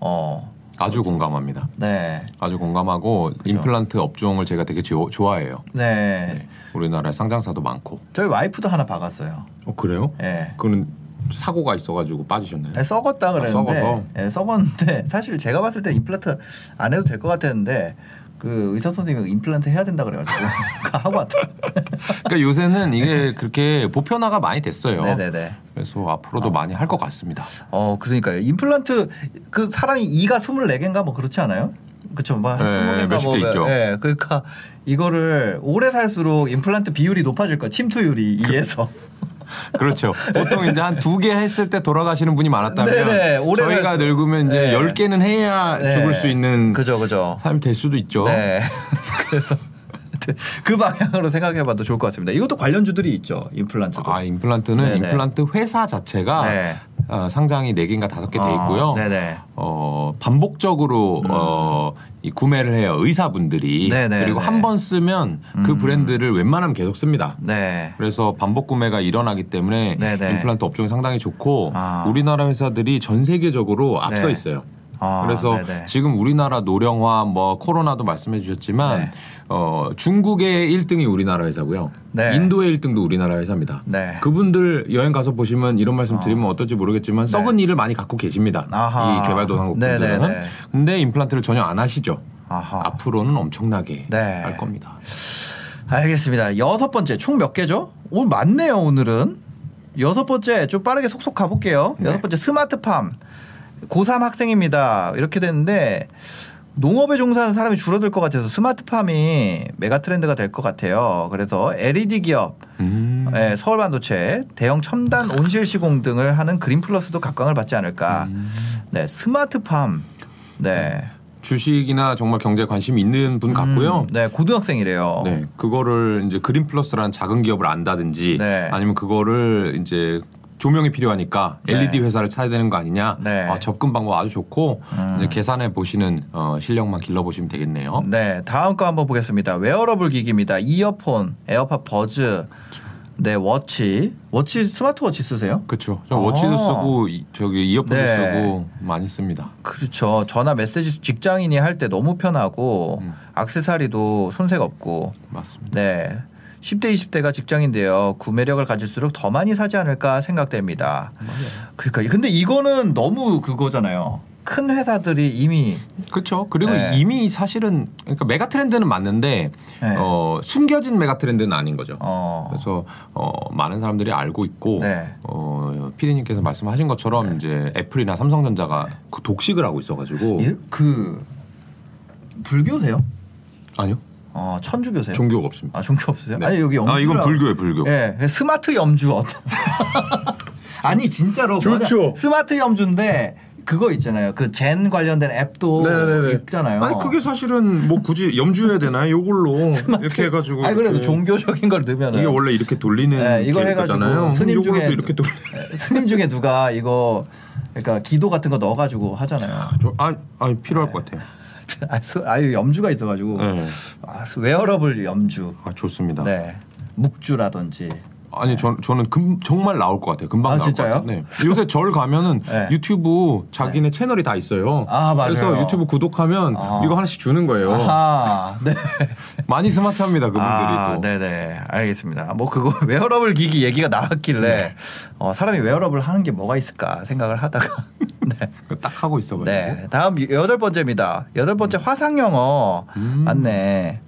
어, 아주 공감합니다. 네, 아주 공감하고 임플란트 업종을 제가 되게 조- 좋아해요. 네. 네. 우리나라에 상장사도 많고. 저희 와이프도 하나 박았어요. 어 그래요? 예. 그거는 사고가 있어가지고 빠지셨나요? 네, 썩었다 그랬는데 썩어서? 예, 썩었는데 사실 제가 봤을 때 임플란트 안 해도 될 것 같았는데 그 의사 선생님이 임플란트 해야 된다 그래가지고 하고 왔더라고요. 그러니까 요새는 이게 그렇게 보편화가 많이 됐어요. 네네네. 그래서 앞으로도 많이 할 것 같습니다. 어 그러니까요. 임플란트 그 사람이 이가 24개인가 뭐 그렇지 않아요? 그쵸, 뭐 네, 20개인가 몇십 개 있죠. 예, 그러니까 이거를 오래 살수록 임플란트 비율이 높아질 거야. 침투율이 이에서. 그 렇죠. 보통 이제 한 두 개 했을 때 돌아가시는 분이 많았다면 네네, 오래 저희가 살수- 늙으면 이제 네. 열 개는 해야 네. 죽을 수 있는 그죠, 그죠. 삶이 될 수도 있죠. 네. 그래서 그 방향으로 생각해봐도 좋을 것 같습니다. 이것도 관련주들이 있죠. 임플란트도. 아 임플란트는 네네. 임플란트 회사 자체가 네. 어, 상장이 네 개인가 다섯 개돼 아, 있고요. 네네. 어, 반복적으로 어, 이 구매를 해요 의사분들이 네네, 그리고 네. 한번 쓰면 그 음. 브랜드를 웬만하면 계속 씁니다. 네. 그래서 반복 구매가 일어나기 때문에 네네. 임플란트 업종이 상당히 좋고 아. 우리나라 회사들이 전 세계적으로 앞서 네. 있어요. 아, 그래서 네네. 지금 우리나라 노령화 뭐 코로나도 말씀해 주셨지만 네. 어, 중국의 1등이 우리나라 회사고요. 네. 인도의 1등도 우리나라 회사입니다. 네. 그분들 여행 가서 보시면 이런 말씀 드리면 어 떨지 모르겠지만 썩은 일을 많이 갖고 계십니다. 아하. 이 개발도상 국들은. 네네네. 근데 임플란트를 전혀 안 하시죠. 아하. 앞으로는 엄청나게 네. 할 겁니다. 알겠습니다. 여섯 번째 총 몇 개죠? 오늘 많네요. 오늘은 여섯 번째 좀 빠르게 속속 가볼게요. 네. 여섯 번째 스마트팜 고3 학생입니다. 이렇게 됐는데 농업에 종사하는 사람이 줄어들 것 같아서 스마트팜이 메가 트렌드가 될 것 같아요. 그래서 LED 기업, 음. 예, 서울 반도체, 대형 첨단 온실 시공 등을 하는 그린 플러스도 각광을 받지 않을까. 음. 네, 스마트팜. 네. 주식이나 정말 경제에 관심 있는 분 같고요. 음, 네, 고등학생이래요. 네, 그거를 이제 그린 플러스라는 작은 기업을 안다든지 네. 아니면 그거를 이제 조명이 필요하니까 네. LED 회사를 사야 되는 거 아니냐. 네. 아, 접근 방법 아주 좋고 음. 계산해 보시는 어, 실력만 길러 보시면 되겠네요. 네, 다음 거 한번 보겠습니다. 웨어러블 기기입니다. 이어폰, 에어팟 버즈. 네, 워치. 워치 스마트워치 쓰세요? 그렇죠. 저 워치도 아. 쓰고 이, 저기 이어폰도 네. 쓰고 많이 씁니다. 그렇죠. 전화 메시지 직장인이 할 때 너무 편하고 음. 악세사리도 손색 없고. 맞습니다. 네. 10대 20대가 직장인데요. 구매력을 가질수록 더 많이 사지 않을까 생각됩니다. 맞아요. 그러니까 근데 이거는 너무 그거잖아요. 큰 회사들이 이미 그렇죠. 그리고 네. 이미 사실은 그러니까 메가 트렌드는 맞는데 네. 어, 숨겨진 메가 트렌드는 아닌 거죠. 어 그래서 어, 많은 사람들이 알고 있고 네. 어, 피디님께서 말씀하신 것처럼 이제 애플이나 삼성전자가 그 독식을 하고 있어가지고 예? 그 불교세요? 아니요 어 천주 교세요? 종교가 없습니다. 아 종교 없으세요? 네. 아니 여기 염주 아 이건 불교예요 불교. 예, 스마트 염주 어떤? 아니 진짜로 좋죠. 스마트 염주인데 그거 있잖아요. 그 젠 관련된 앱도 있잖아요. 아니 그게 사실은 뭐 굳이 염주해야 되나요? 이걸로 이렇게 해가지고. 아니 그래도. 종교적인 걸 넣으면 이게 원래 이렇게 돌리는 네, 이거 게 해가지고. 스님 요걸로 중에 또 이렇게 돌. 스님 중에 누가 이거 그러니까 기도 같은 거 넣어가지고 하잖아요. 아, 아 필요할 것 같아요. 아, 스- 아유 염주가 있어가지고 네. 아, 웨어러블 염주, 아 좋습니다. 네 묵주라든지 아니 전 저는 금, 정말 나올 것 같아요. 금방 아, 나올 진짜요? 것 같아요. 네. 요새 절 가면은 네. 유튜브 자기네 채널이 다 있어요. 아, 맞아요. 그래서 유튜브 구독하면 아. 이거 하나씩 주는 거예요. 아, 네. 많이 스마트합니다 그분들이 아, 또. 네네. 알겠습니다. 뭐 그거 웨어러블 기기 얘기가 나왔길래 네. 어, 사람이 웨어러블 하는 게 뭐가 있을까 생각을 하다가 네. 딱 하고 있어가지고. 네. 다음 여덟 번째입니다. 여덟 번째 화상 영어 음. 맞네.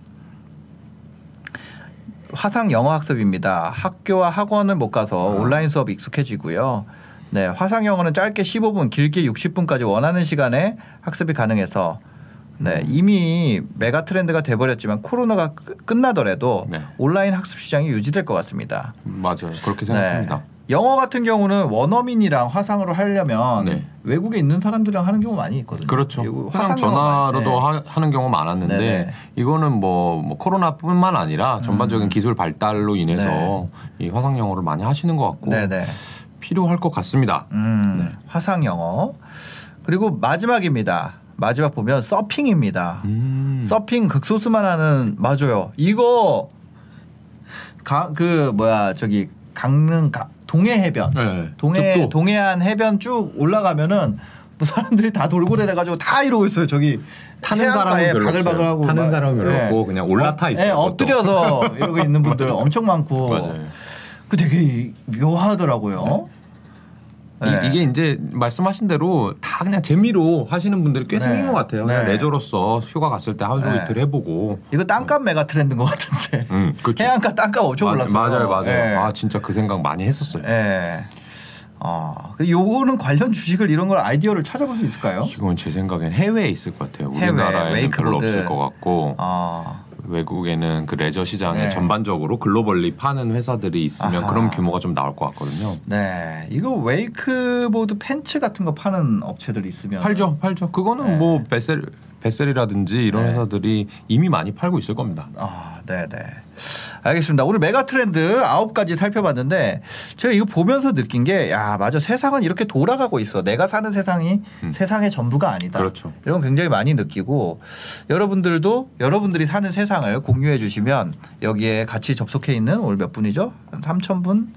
화상 영어 학습입니다. 학교와 학원을 못 가서 아. 온라인 수업 익숙해지고요. 네, 화상 영어는 짧게 15분, 길게 60분까지 원하는 시간에 학습이 가능해서 네, 음. 이미 mega trend가 돼버렸지만 코로나가 끝- 끝나더라도 네. 온라인 학습 시장이 유지될 것 같습니다. 맞아요. 그렇게 생각합니다. 네. 영어 같은 경우는 원어민이랑 화상으로 하려면 네. 외국에 있는 사람들이랑 하는 경우 많이 있거든요. 그렇죠. 화상 전화로도 네. 하, 하는 경우 많았는데 네네. 이거는 뭐, 뭐 코로나뿐만 아니라 전반적인 기술 발달로 인해서 이 화상 영어를 많이 하시는 것 같고 음. 네네. 필요할 것 같습니다. 음, 화상 영어. 그리고 마지막입니다. 마지막 보면 서핑입니다. 음. 서핑 극소수만 하는 맞아요. 이거 가, 그 뭐야 저기 강릉 가, 동해 해변. 네. 동해 줍도. 동해안 해변 쭉 올라가면은 뭐 사람들이 다 돌고래 돼가지고 다 이러고 있어요. 저기 타는 사람은 별로 바글바글하고. 타는 막- 사람은 별로 예. 없고 그냥 올라타 있어요. 예, 그것도. 엎드려서 이러고 있는 분들 엄청 많고. 맞아요. 그 되게 묘하더라고요. 네. 이, 게 이제 말씀하신 대로 다 그냥 재미로 하시는 분들이 꽤 네. 생긴 것 같아요. 그냥 네. 레저로서 휴가 갔을 때 하루 네. 이틀 해보고. 이거 땅값 mega trend인 것 같은데. 음, 그렇죠. 해안가 땅값 엄청 마- 올랐어요. 맞아요, 맞아요. 예. 아 진짜 그 생각 많이 했었어요. 예. 아, 그 요거는 관련 주식을 이런 걸 아이디어를 찾아볼 수 있을까요? 이건 제 생각엔 해외에 있을 것 같아요. 해외, 우리나라에는 별로 웨이크보드. 없을 것 같고 아, 외국에는 그 레저 시장에 네. 전반적으로 globally 파는 회사들이 있으면 아하. 그런 규모가 좀 나올 것 같거든요. 네. 이거 웨이크보드 팬츠 같은 거 파는 업체들이 있으면 팔죠, 팔죠. 그거는 네. 뭐 베셀 베셀이라든지 이런 네. 회사들이 이미 많이 팔고 있을 겁니다. 아, 네, 네. 알겠습니다. 오늘 메가 트렌드 아홉 가지 살펴봤는데 제가 이거 보면서 느낀 게 야, 맞아. 세상은 이렇게 돌아가고 있어. 내가 사는 세상이 음. 세상의 전부가 아니다. 그렇죠. 이런 거 굉장히 많이 느끼고 여러분들도 여러분들이 사는 세상을 공유해 주시면 여기에 같이 접속해 있는 오늘 몇 분이죠? 한 3천 분,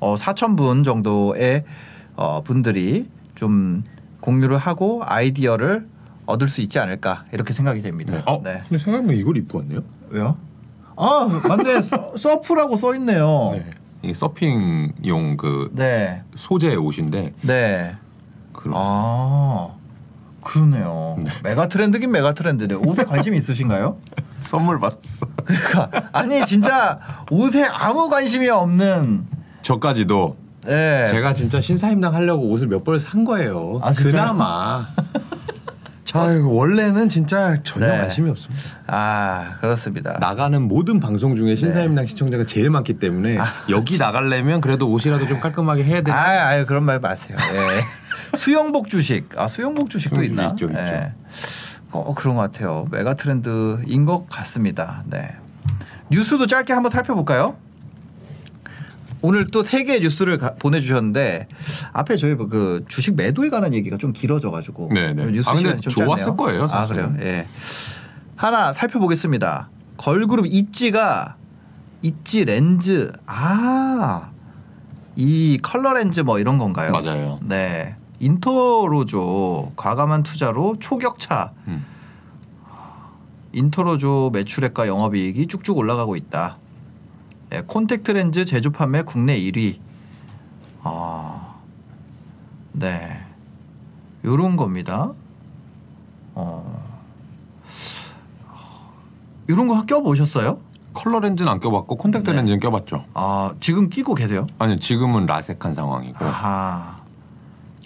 어 4천 분 정도의 어 분들이 좀 공유를 하고 아이디어를 얻을 수 있지 않을까 이렇게 생각이 됩니다. 네. 어, 네. 근데 생각해보면 이걸 입고 왔네요. 왜요? 아, 맞네. 서, surf라고 써 있네요. 네. 이게 서핑용 그 네. 소재 옷인데 네. 그런 아. 그러네요. mega trend긴 mega trend네. 옷에 관심 있으신가요? 선물 받았어. 그러니까 아니 진짜 옷에 아무 관심이 없는 저까지도 예. 제가 진짜 신사임당 하려고 옷을 몇 벌 산 거예요. 아? 그나마. 아유, 원래는 진짜 전혀 네. 관심이 없습니다. 아 그렇습니다. 나가는 모든 방송 중에 신사임당 시청자가 제일 많기 때문에 여기 나가려면 그래도 옷이라도 좀 깔끔하게 해야 돼. 아, 아유 그런 말 마세요. 예. 수영복 주식. 아 수영복 주식도 수영복 있나? 있죠, 있죠. 예. 어 그런 것 같아요. 메가 트렌드인 것 같습니다. 네. 뉴스도 짧게 한번 살펴볼까요? 오늘 또 세 개의 뉴스를 가- 보내주셨는데 앞에 저희 뭐그 주식 매도에 관한 얘기가 좀 길어져가지고 네네. 뉴스 아, 시간이 좀 좋았을 짧네요. 거예요, 아 사실은. 그래요. 예. 하나 살펴보겠습니다. 걸그룹 있지가 있지 렌즈 아. 이 컬러 렌즈 뭐 이런 건가요? 맞아요. 네. 인터로조 과감한 투자로 초격차. 음. 인터로조 매출액과 영업이익이 쭉쭉 올라가고 있다. 예, 콘택트 렌즈 제조 판매 국내 1위. 아, 네, 요런 겁니다. 어, 이런 거 껴 보셨어요? 컬러 렌즈는 안 껴봤고 콘택트 네. 렌즈는 껴봤죠. 아, 지금 끼고 계세요? 아니 지금은 라섹한 상황이고. 아하.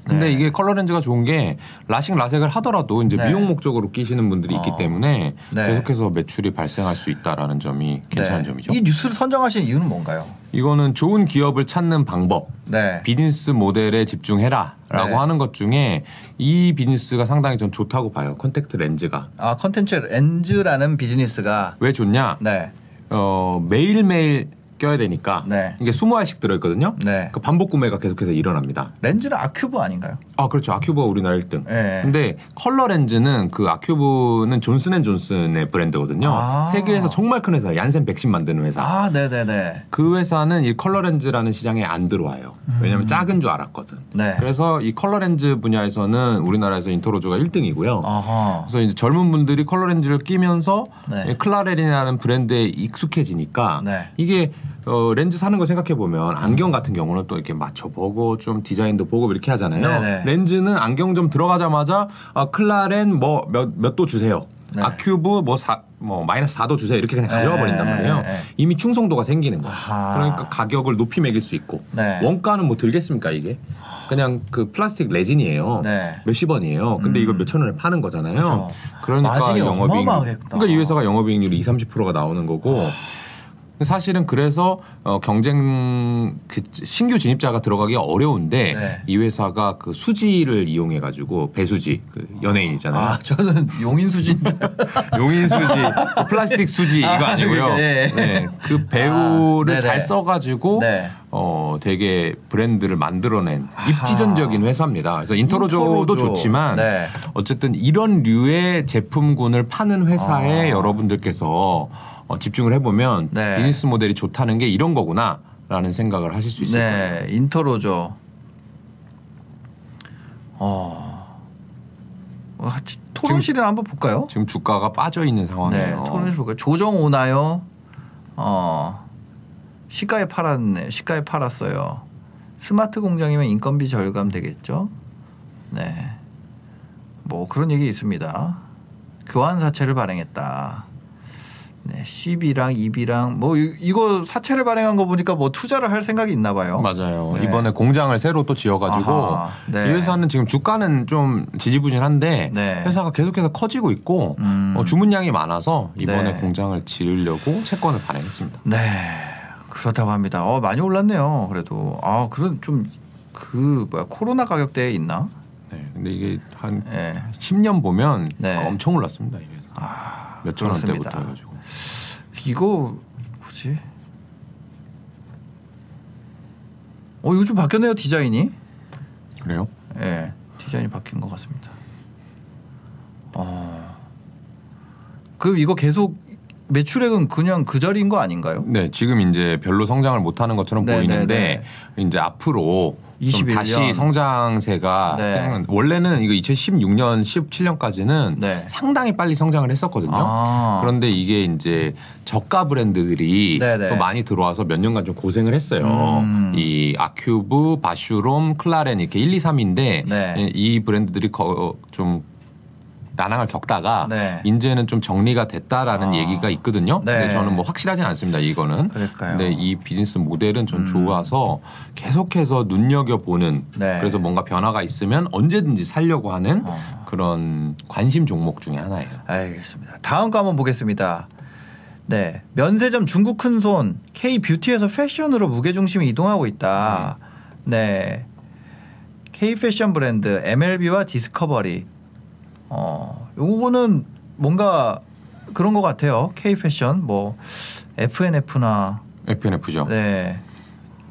근데 네. 이게 컬러 렌즈가 좋은 게 라식 라섹을 하더라도 이제 네. 미용 목적으로 끼시는 분들이 있기 어. 때문에 네. 계속해서 매출이 발생할 수 있다라는 점이 괜찮은 네. 점이죠. 이 뉴스를 선정하신 이유는 뭔가요? 이거는 좋은 기업을 찾는 방법, 네. 비즈니스 모델에 집중해라라고 네. 하는 것 중에 이 비즈니스가 상당히 전 좋다고 봐요. 컨택트 렌즈가 아, 컨택트 렌즈라는 비즈니스가 왜 좋냐? 네. 어, 매일 매일 껴야 되니까 네. 이게 20알씩 들어있거든요. 네. 그 반복 구매가 계속해서 일어납니다. 렌즈는 아큐브 아닌가요? 아 그렇죠. 아큐브가 우리나라 1등. 네. 근데 컬러 렌즈는 그 아큐브는 존슨앤존슨의 브랜드거든요. 아. 세계에서 정말 큰 회사, 얀센 백신 만드는 회사. 아, 네, 네, 네. 그 회사는 이 컬러 렌즈라는 시장에 안 들어와요. 왜냐하면 작은 줄 알았거든. 음. 네. 그래서 이 컬러 렌즈 분야에서는 우리나라에서 인터로조가 1등이고요. 아하. 그래서 이제 젊은 분들이 컬러 렌즈를 끼면서 네. 이 클라렌이라는 브랜드에 익숙해지니까 네. 이게 어, 렌즈 사는 거 생각해 보면 안경 같은 경우는 또 이렇게 맞춰보고 좀 디자인도 보고 이렇게 하잖아요. 네네. 렌즈는 안경점 들어가자마자 아, 클라렌 뭐 몇 몇 도 주세요. 네. 아큐브 뭐 사 뭐 마이너스 4도 주세요 이렇게 그냥 버린단 네, 말이에요. 네, 네. 이미 충성도가 생기는 거예요. 아하. 그러니까 가격을 높이 매길 수 있고 네. 원가는 뭐 들겠습니까 이게? 그냥 그 플라스틱 레진이에요. 네. 몇십 원이에요. 근데 음. 이걸 몇천 원에 파는 거잖아요. 그렇죠. 그러니까 영업이익. 그러니까 이 회사가 영업이익률이 2, 30%가 나오는 거고 사실은 그래서 어, 경쟁 그 신규 진입자가 들어가기가 어려운데 네. 이 회사가 그 수지를 이용해 가지고 배수지 그 연예인 있잖아요. 아, 저는 용인 수지인데. 용인 수지, 그 플라스틱 수지 이거 아, 아니고요. 네. 네, 그 배우를 아. 잘 써가지고 네. 어 되게 브랜드를 만들어낸 입지전적인 회사입니다. 그래서 인터로조도 인터로조. 좋지만 네. 어쨌든 이런 류의 제품군을 파는 회사에 아. 여러분들께서 어, 집중을 해보면 네. 비즈니스 모델이 좋다는 게 이런 거구나라는 생각을 하실 수 있을 거예요. 네, 인터로죠. 어. 어, 지- 토론실을 한번 볼까요? 지금 주가가 빠져 있는 네, 상황이에요. 토론실 볼까요? 조정 오나요? 어. 시가에 팔았네. 시가에 팔았어요. 스마트 공장이면 인건비 절감 되겠죠? 네. 뭐 그런 얘기 있습니다. 교환 사채를 발행했다. 네, 10이랑 2비랑 뭐 이- 이거 사채를 발행한 거 보니까 뭐 투자를 할 생각이 있나 봐요. 맞아요. 네. 이번에 공장을 새로 또 지어가지고 네. 이 회사는 지금 주가는 좀 지지부진한데 네. 회사가 계속해서 커지고 있고 음. 어, 주문량이 많아서 이번에 네. 공장을 지으려고 채권을 발행했습니다. 네 그렇다고 합니다. 어 많이 올랐네요. 그래도 아 그런 좀그 뭐야 코로나 가격대에 있나? 네, 근데 이게 한 네. 10년 보면 네. 엄청 올랐습니다. 이게 아 몇천. 원대부터 해가지고. 이거 뭐지? 어 요즘 바뀌었네요 디자인이. 그래요? 예 네, 디자인이 바뀐 것 같습니다. 어 그럼 이거 계속 매출액은 그냥 그 자리인 거 아닌가요? 네, 지금 이제 별로 성장을 못 하는 것처럼 네, 보이는데 이제 앞으로 좀 21년. 다시 성장세가 네. 생각- 원래는 이거 2016년, 17년까지는 네. 상당히 빨리 성장을 했었거든요. 아. 그런데 이게 이제 저가 브랜드들이 네, 네. 또 많이 들어와서 몇 년간 좀 고생을 했어요. 음. 이 아큐브, 바슈롬, 클라렌 이렇게 1, 2, 3인데 네. 이 브랜드들이 거, 좀 난항을 겪다가 네. 이제는 좀 정리가 됐다라는 아. 얘기가 있거든요. 네. 근데 저는 뭐 확실하진 않습니다. 이거는. 그럴까요? 근데 이 비즈니스 모델은 전 음. 좋아서 계속해서 눈여겨 보는 네. 그래서 뭔가 변화가 있으면 언제든지 살려고 하는 어. 그런 관심 종목 중에 하나예요. 알겠습니다. 다음 거 한번 보겠습니다. 네, 면세점 중국 큰손 K 뷰티에서 패션으로 무게 중심이 이동하고 있다. 네, K 패션 브랜드 MLB와 디스커버리. 어, 요거는 뭔가 그런 것 같아요. K 패션 뭐 F&F나 F&F죠. 네,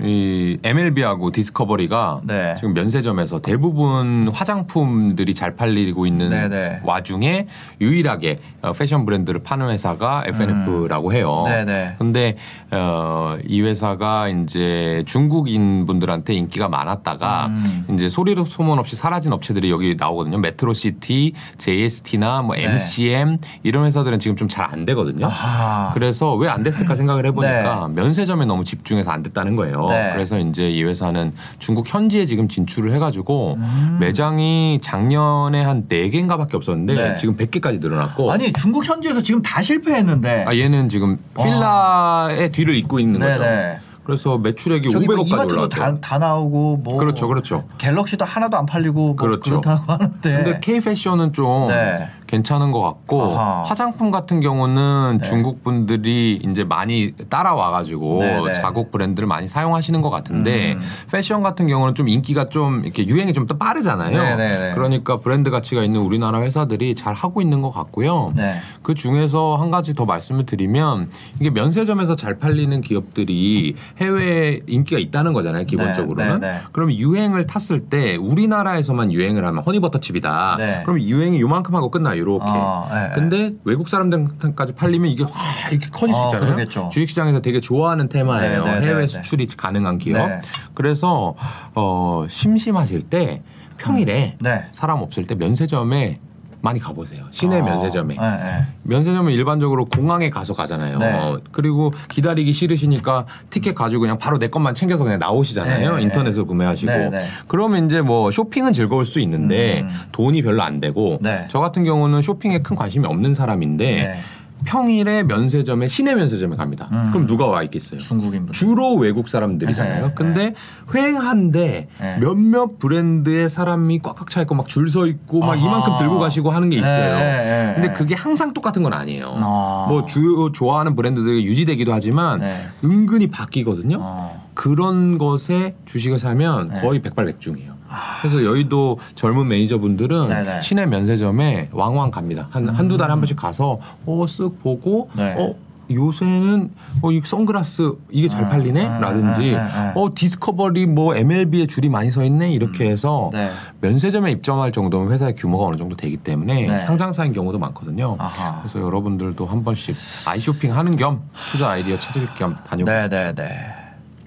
이 MLB하고 디스커버리가 네. 지금 면세점에서 대부분 화장품들이 잘 팔리고 있는 네네. 와중에 유일하게 어, 패션 브랜드를 파는 회사가 F&F라고 해요. 음. 네네. 근데 어, 이 회사가 이제 중국인 분들한테 인기가 많았다가 음. 이제 소리 소문 없이 사라진 업체들이 여기 나오거든요. 메트로시티, J.ESTINA 뭐 네. MCM 이런 회사들은 지금 좀 잘 안 되거든요. 아하. 그래서 왜 안 됐을까 생각을 해보니까 면세점에 너무 집중해서 안 됐다는 거예요. 네. 그래서 이제 이 회사는 중국 현지에 지금 진출을 해가지고 음. 매장이 작년에 한 4개인가밖에 없었는데 네. 지금 100개까지 늘어났고 아니 중국 현지에서 지금 다 실패했는데. 아, 얘는 지금 필라의 뒤를 잇고 있는 거죠. 네네. 그래서 매출액이 저기 뭐 500억까지 이마트도 올랐대요. 다, 다 나오고 뭐 그렇죠, 그렇죠. 갤럭시도 하나도 안 팔리고 뭐 그렇죠. 그렇다고 하는데. 근데 K 패션은 좀 네. 괜찮은 것 같고 아하. 화장품 같은 경우는 네. 중국 분들이 이제 많이 따라와 가지고 네, 네. 자국 브랜드를 많이 사용하시는 것 같은데 음. 패션 같은 경우는 좀 인기가 좀 이렇게 유행이 좀 더 빠르잖아요. 네, 네, 네. 그러니까 브랜드 가치가 있는 우리나라 회사들이 잘 하고 있는 것 같고요. 네. 그 중에서 한 가지 더 말씀을 드리면 이게 면세점에서 잘 팔리는 기업들이 해외에 인기가 있다는 거잖아요. 기본적으로는. 네, 네. 그럼 유행을 탔을 때 우리나라에서만 유행을 하면 허니버터칩이다. 네. 그럼 유행이 요만큼 하고 끝나요. 이렇게. 어, 네, 근데 외국 사람들까지 팔리면 이게 와 이렇게 커질 수 어, 있잖아요. 그러겠죠. 주식시장에서 되게 좋아하는 테마예요. 네, 네, 네, 해외 네. 수출이 가능한 기업. 네. 그래서 어, 심심하실 때 평일에 네. 사람 없을 때 면세점에 많이 가보세요. 시내 어, 면세점에. 네, 네. 면세점은 일반적으로 공항에 가서 가잖아요. 네. 그리고 기다리기 싫으시니까 티켓 가지고 그냥 바로 내 것만 챙겨서 그냥 나오시잖아요. 네, 인터넷으로 구매하시고. 네, 네. 그러면 이제 뭐 쇼핑은 즐거울 수 있는데 음. 돈이 별로 안 되고 네. 저 같은 경우는 쇼핑에 큰 관심이 없는 사람인데 네. 평일에 면세점에 시내 면세점에 갑니다. 음. 그럼 누가 와 있겠어요? 중국인분. 주로 외국 사람들이잖아요. 네, 근데 횡한데 네. 몇몇 브랜드의 사람이 꽉꽉 차 있고 막 줄 서 있고 막 아하. 이만큼 들고 가시고 하는 게 있어요. 네, 네, 네. 근데 그게 항상 똑같은 건 아니에요. 아. 뭐주 좋아하는 브랜드들이 유지되기도 하지만 네. 은근히 바뀌거든요. 어. 그런 것에 주식을 사면 네. 아. 거의 백발백중이에요. 그래서 여의도 젊은 매니저분들은 네네. 시내 면세점에 왕왕 갑니다. 한 한두 달에 한 번씩 가서 어 쓱 보고 네. 어 요새는 어 이 선글라스 이게 잘 아, 팔리네 아, 라든지 아. 어 디스커버리 뭐 MLB에 줄이 많이 서 있네 이렇게 해서 네. 면세점에 입점할 정도면 회사의 규모가 어느 정도 되기 때문에 네. 상장사인 경우도 많거든요. 아하. 그래서 여러분들도 한 번씩 아이쇼핑 하는 겸 투자 아이디어 찾을 겸 다녀보세요. 네, 네, 네.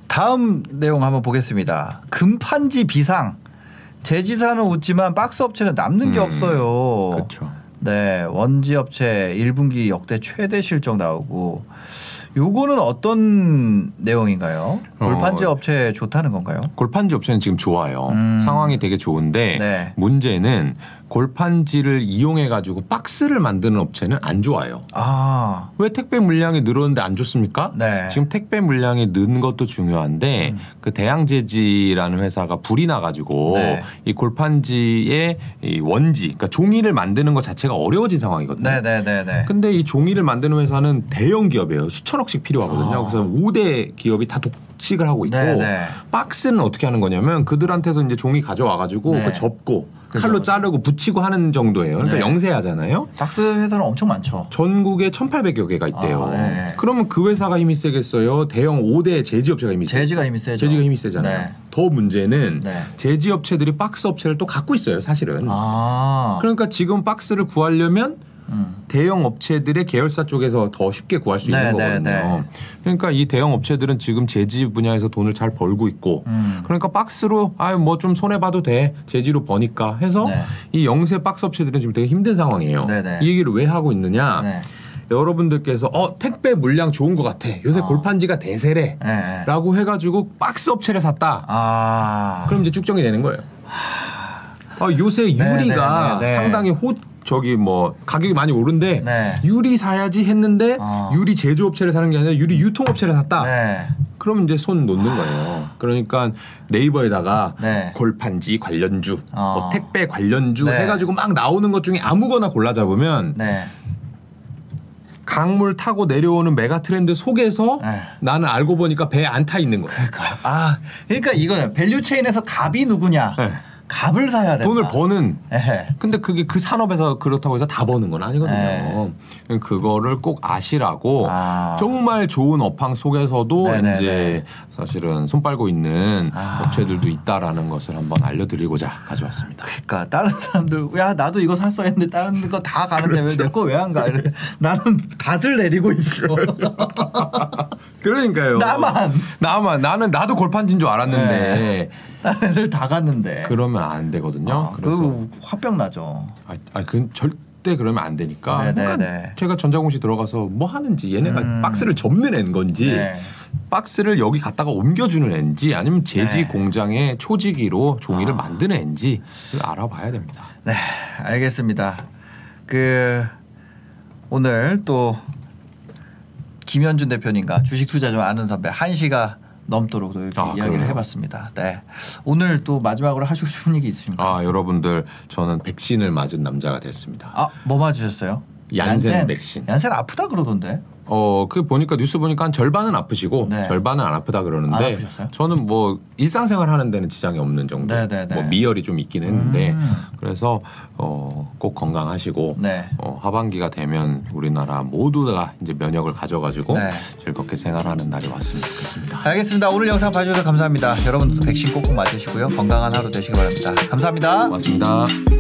다음 내용 한번 보겠습니다. 골판지 비상. 제지사는 웃지만 박스 업체는 남는 게 음, 없어요. 그렇죠. 네, 원지 업체 1분기 역대 최대 실적 나오고 요거는 어떤 내용인가요? 어, 골판지 업체 좋다는 건가요? 골판지 업체는 지금 좋아요. 음. 상황이 되게 좋은데 네. 문제는 골판지를 이용해 가지고 박스를 만드는 업체는 안 좋아요. 아, 왜 택배 물량이 늘었는데 안 좋습니까? 네. 지금 택배 물량이 는 것도 중요한데 그 대양제지라는 회사가 불이 나 가지고 네. 이 골판지의 이 원지, 그러니까 종이를 만드는 것 자체가 어려워진 상황이거든요. 네, 네, 네, 네. 근데 이 종이를 만드는 회사는 대형 기업이에요. 수천억씩 필요하거든요. 아. 그래서 5대 기업이 다 독 식을 하고 있고 네, 네. 박스는 어떻게 하는 거냐면 그들한테서 이제 종이 가져와 가지고 네. 그 접고 칼로. 자르고 붙이고 하는 정도예요. 그러니까 네. 영세하잖아요. 박스 회사는 엄청 많죠. 전국에 1,800여 개가 있대요. 아, 네. 그러면 그 회사가 힘이 세겠어요? 대형 5대 제지업체가 힘이 세요? 제지가 힘이 세죠. 제지가 힘이 세잖아요. 네. 더 문제는 네. 제지업체들이 박스 업체를 또 갖고 있어요, 사실은. 아, 그러니까 지금 박스를 구하려면 음. 대형 업체들의 계열사 쪽에서 더 쉽게 구할 수 있는 네, 거거든요. 네, 네. 그러니까 이 대형 업체들은 지금 제지 분야에서 돈을 잘 벌고 있고 음. 그러니까 박스로 아유 뭐 좀 손해 봐도 돼 제지로 버니까 해서 네. 이 영세 박스 업체들은 지금 되게 힘든 상황이에요. 네, 네. 이 얘기를 왜 하고 있느냐? 네. 여러분들께서 어 택배 물량 좋은 것 같아. 요새 어. 골판지가 대세래. 네, 네. 라고 해가지고 박스 업체를 샀다. 아, 그럼 이제 쭉정이 되는 거예요. 아, 요새 유리가 네, 네, 네. 상당히 호 저기 뭐 가격이 많이 오른데 네. 유리 사야지 했는데 어. 유리 제조업체를 사는 게 아니라 유리 유통업체를 샀다. 네. 그러면 이제 손 놓는 거예요. 그러니까 네이버에다가 네. 골판지 관련주, 어. 뭐 택배 관련주 네. 해가지고 막 나오는 것 중에 아무거나 골라 잡으면 네. 강물 타고 내려오는 메가 트렌드 속에서 네. 나는 알고 보니까 배에 안 타 있는 거예요. 아, 그러니까 이거는 value chain에서 갑이 누구냐? 네. 갑을 사야 된다. 돈을 버는 에헤. 근데 그게 그 산업에서 그렇다고 해서 다 버는 건 아니거든요. 그거를 꼭 아시라고 아. 정말 좋은 업황 속에서도 네네네. 이제 사실은 손 빨고 있는 아. 업체들도 있다라는 것을 한번 알려드리고자 가져왔습니다. 그러니까 다른 사람들 야 나도 이거 샀어 했는데 다른 거 다 가는데 왜 내 거 왜 안 가? 이래. 나는 다들 내리고 있어. 그러니까요. 나만. 나만 나는 나도 골판진 줄 알았는데 다른 애들 다 갔는데. 그러면 안 되거든요. 아, 그래서 그 화병 나죠. 아, 아, 그건 절대 그러면 안 되니까. 네, 그러니까 네, 네. 제가 전자공시 들어가서 뭐 하는지 얘네가 음. 박스를 접는 애인 건지 네. 박스를 여기 갖다가 옮겨주는 애인지 아니면 제지 네. 공장에 초지기로 종이를 아. 만드는 애인지 를 알아봐야 됩니다. 네, 알겠습니다. 그 오늘 또 김현준 대표님과 주식 투자 좀 아는 선배 한 시가 넘도록 또 이렇게 아, 이야기를 그러네요. 해봤습니다. 네, 오늘 또 마지막으로 하시고 싶은 얘기 있으십니까? 아 여러분들 저는 백신을 맞은 남자가 됐습니다. 아, 뭐 맞으셨어요? 얀센 백신. 얀센 아프다 그러던데. 어, 그 보니까 뉴스 보니까 한 절반은 아프시고 네. 절반은 안 아프다 안 그러는데 아프셨어요? 저는 뭐 일상생활 하는 데는 지장이 없는 정도. 네, 네, 네. 뭐 미열이 좀 있긴 했는데 음. 그래서 어, 꼭 건강하시고 네. 어, 하반기가 되면 우리나라 모두가 이제 면역을 가져가지고 네. 즐겁게 생활하는 날이 왔으면 좋겠습니다. 알겠습니다. 오늘 영상 봐주셔서 감사합니다. 여러분들도 백신 꼭꼭 맞으시고요. 건강한 하루 되시기 바랍니다. 감사합니다. 고맙습니다.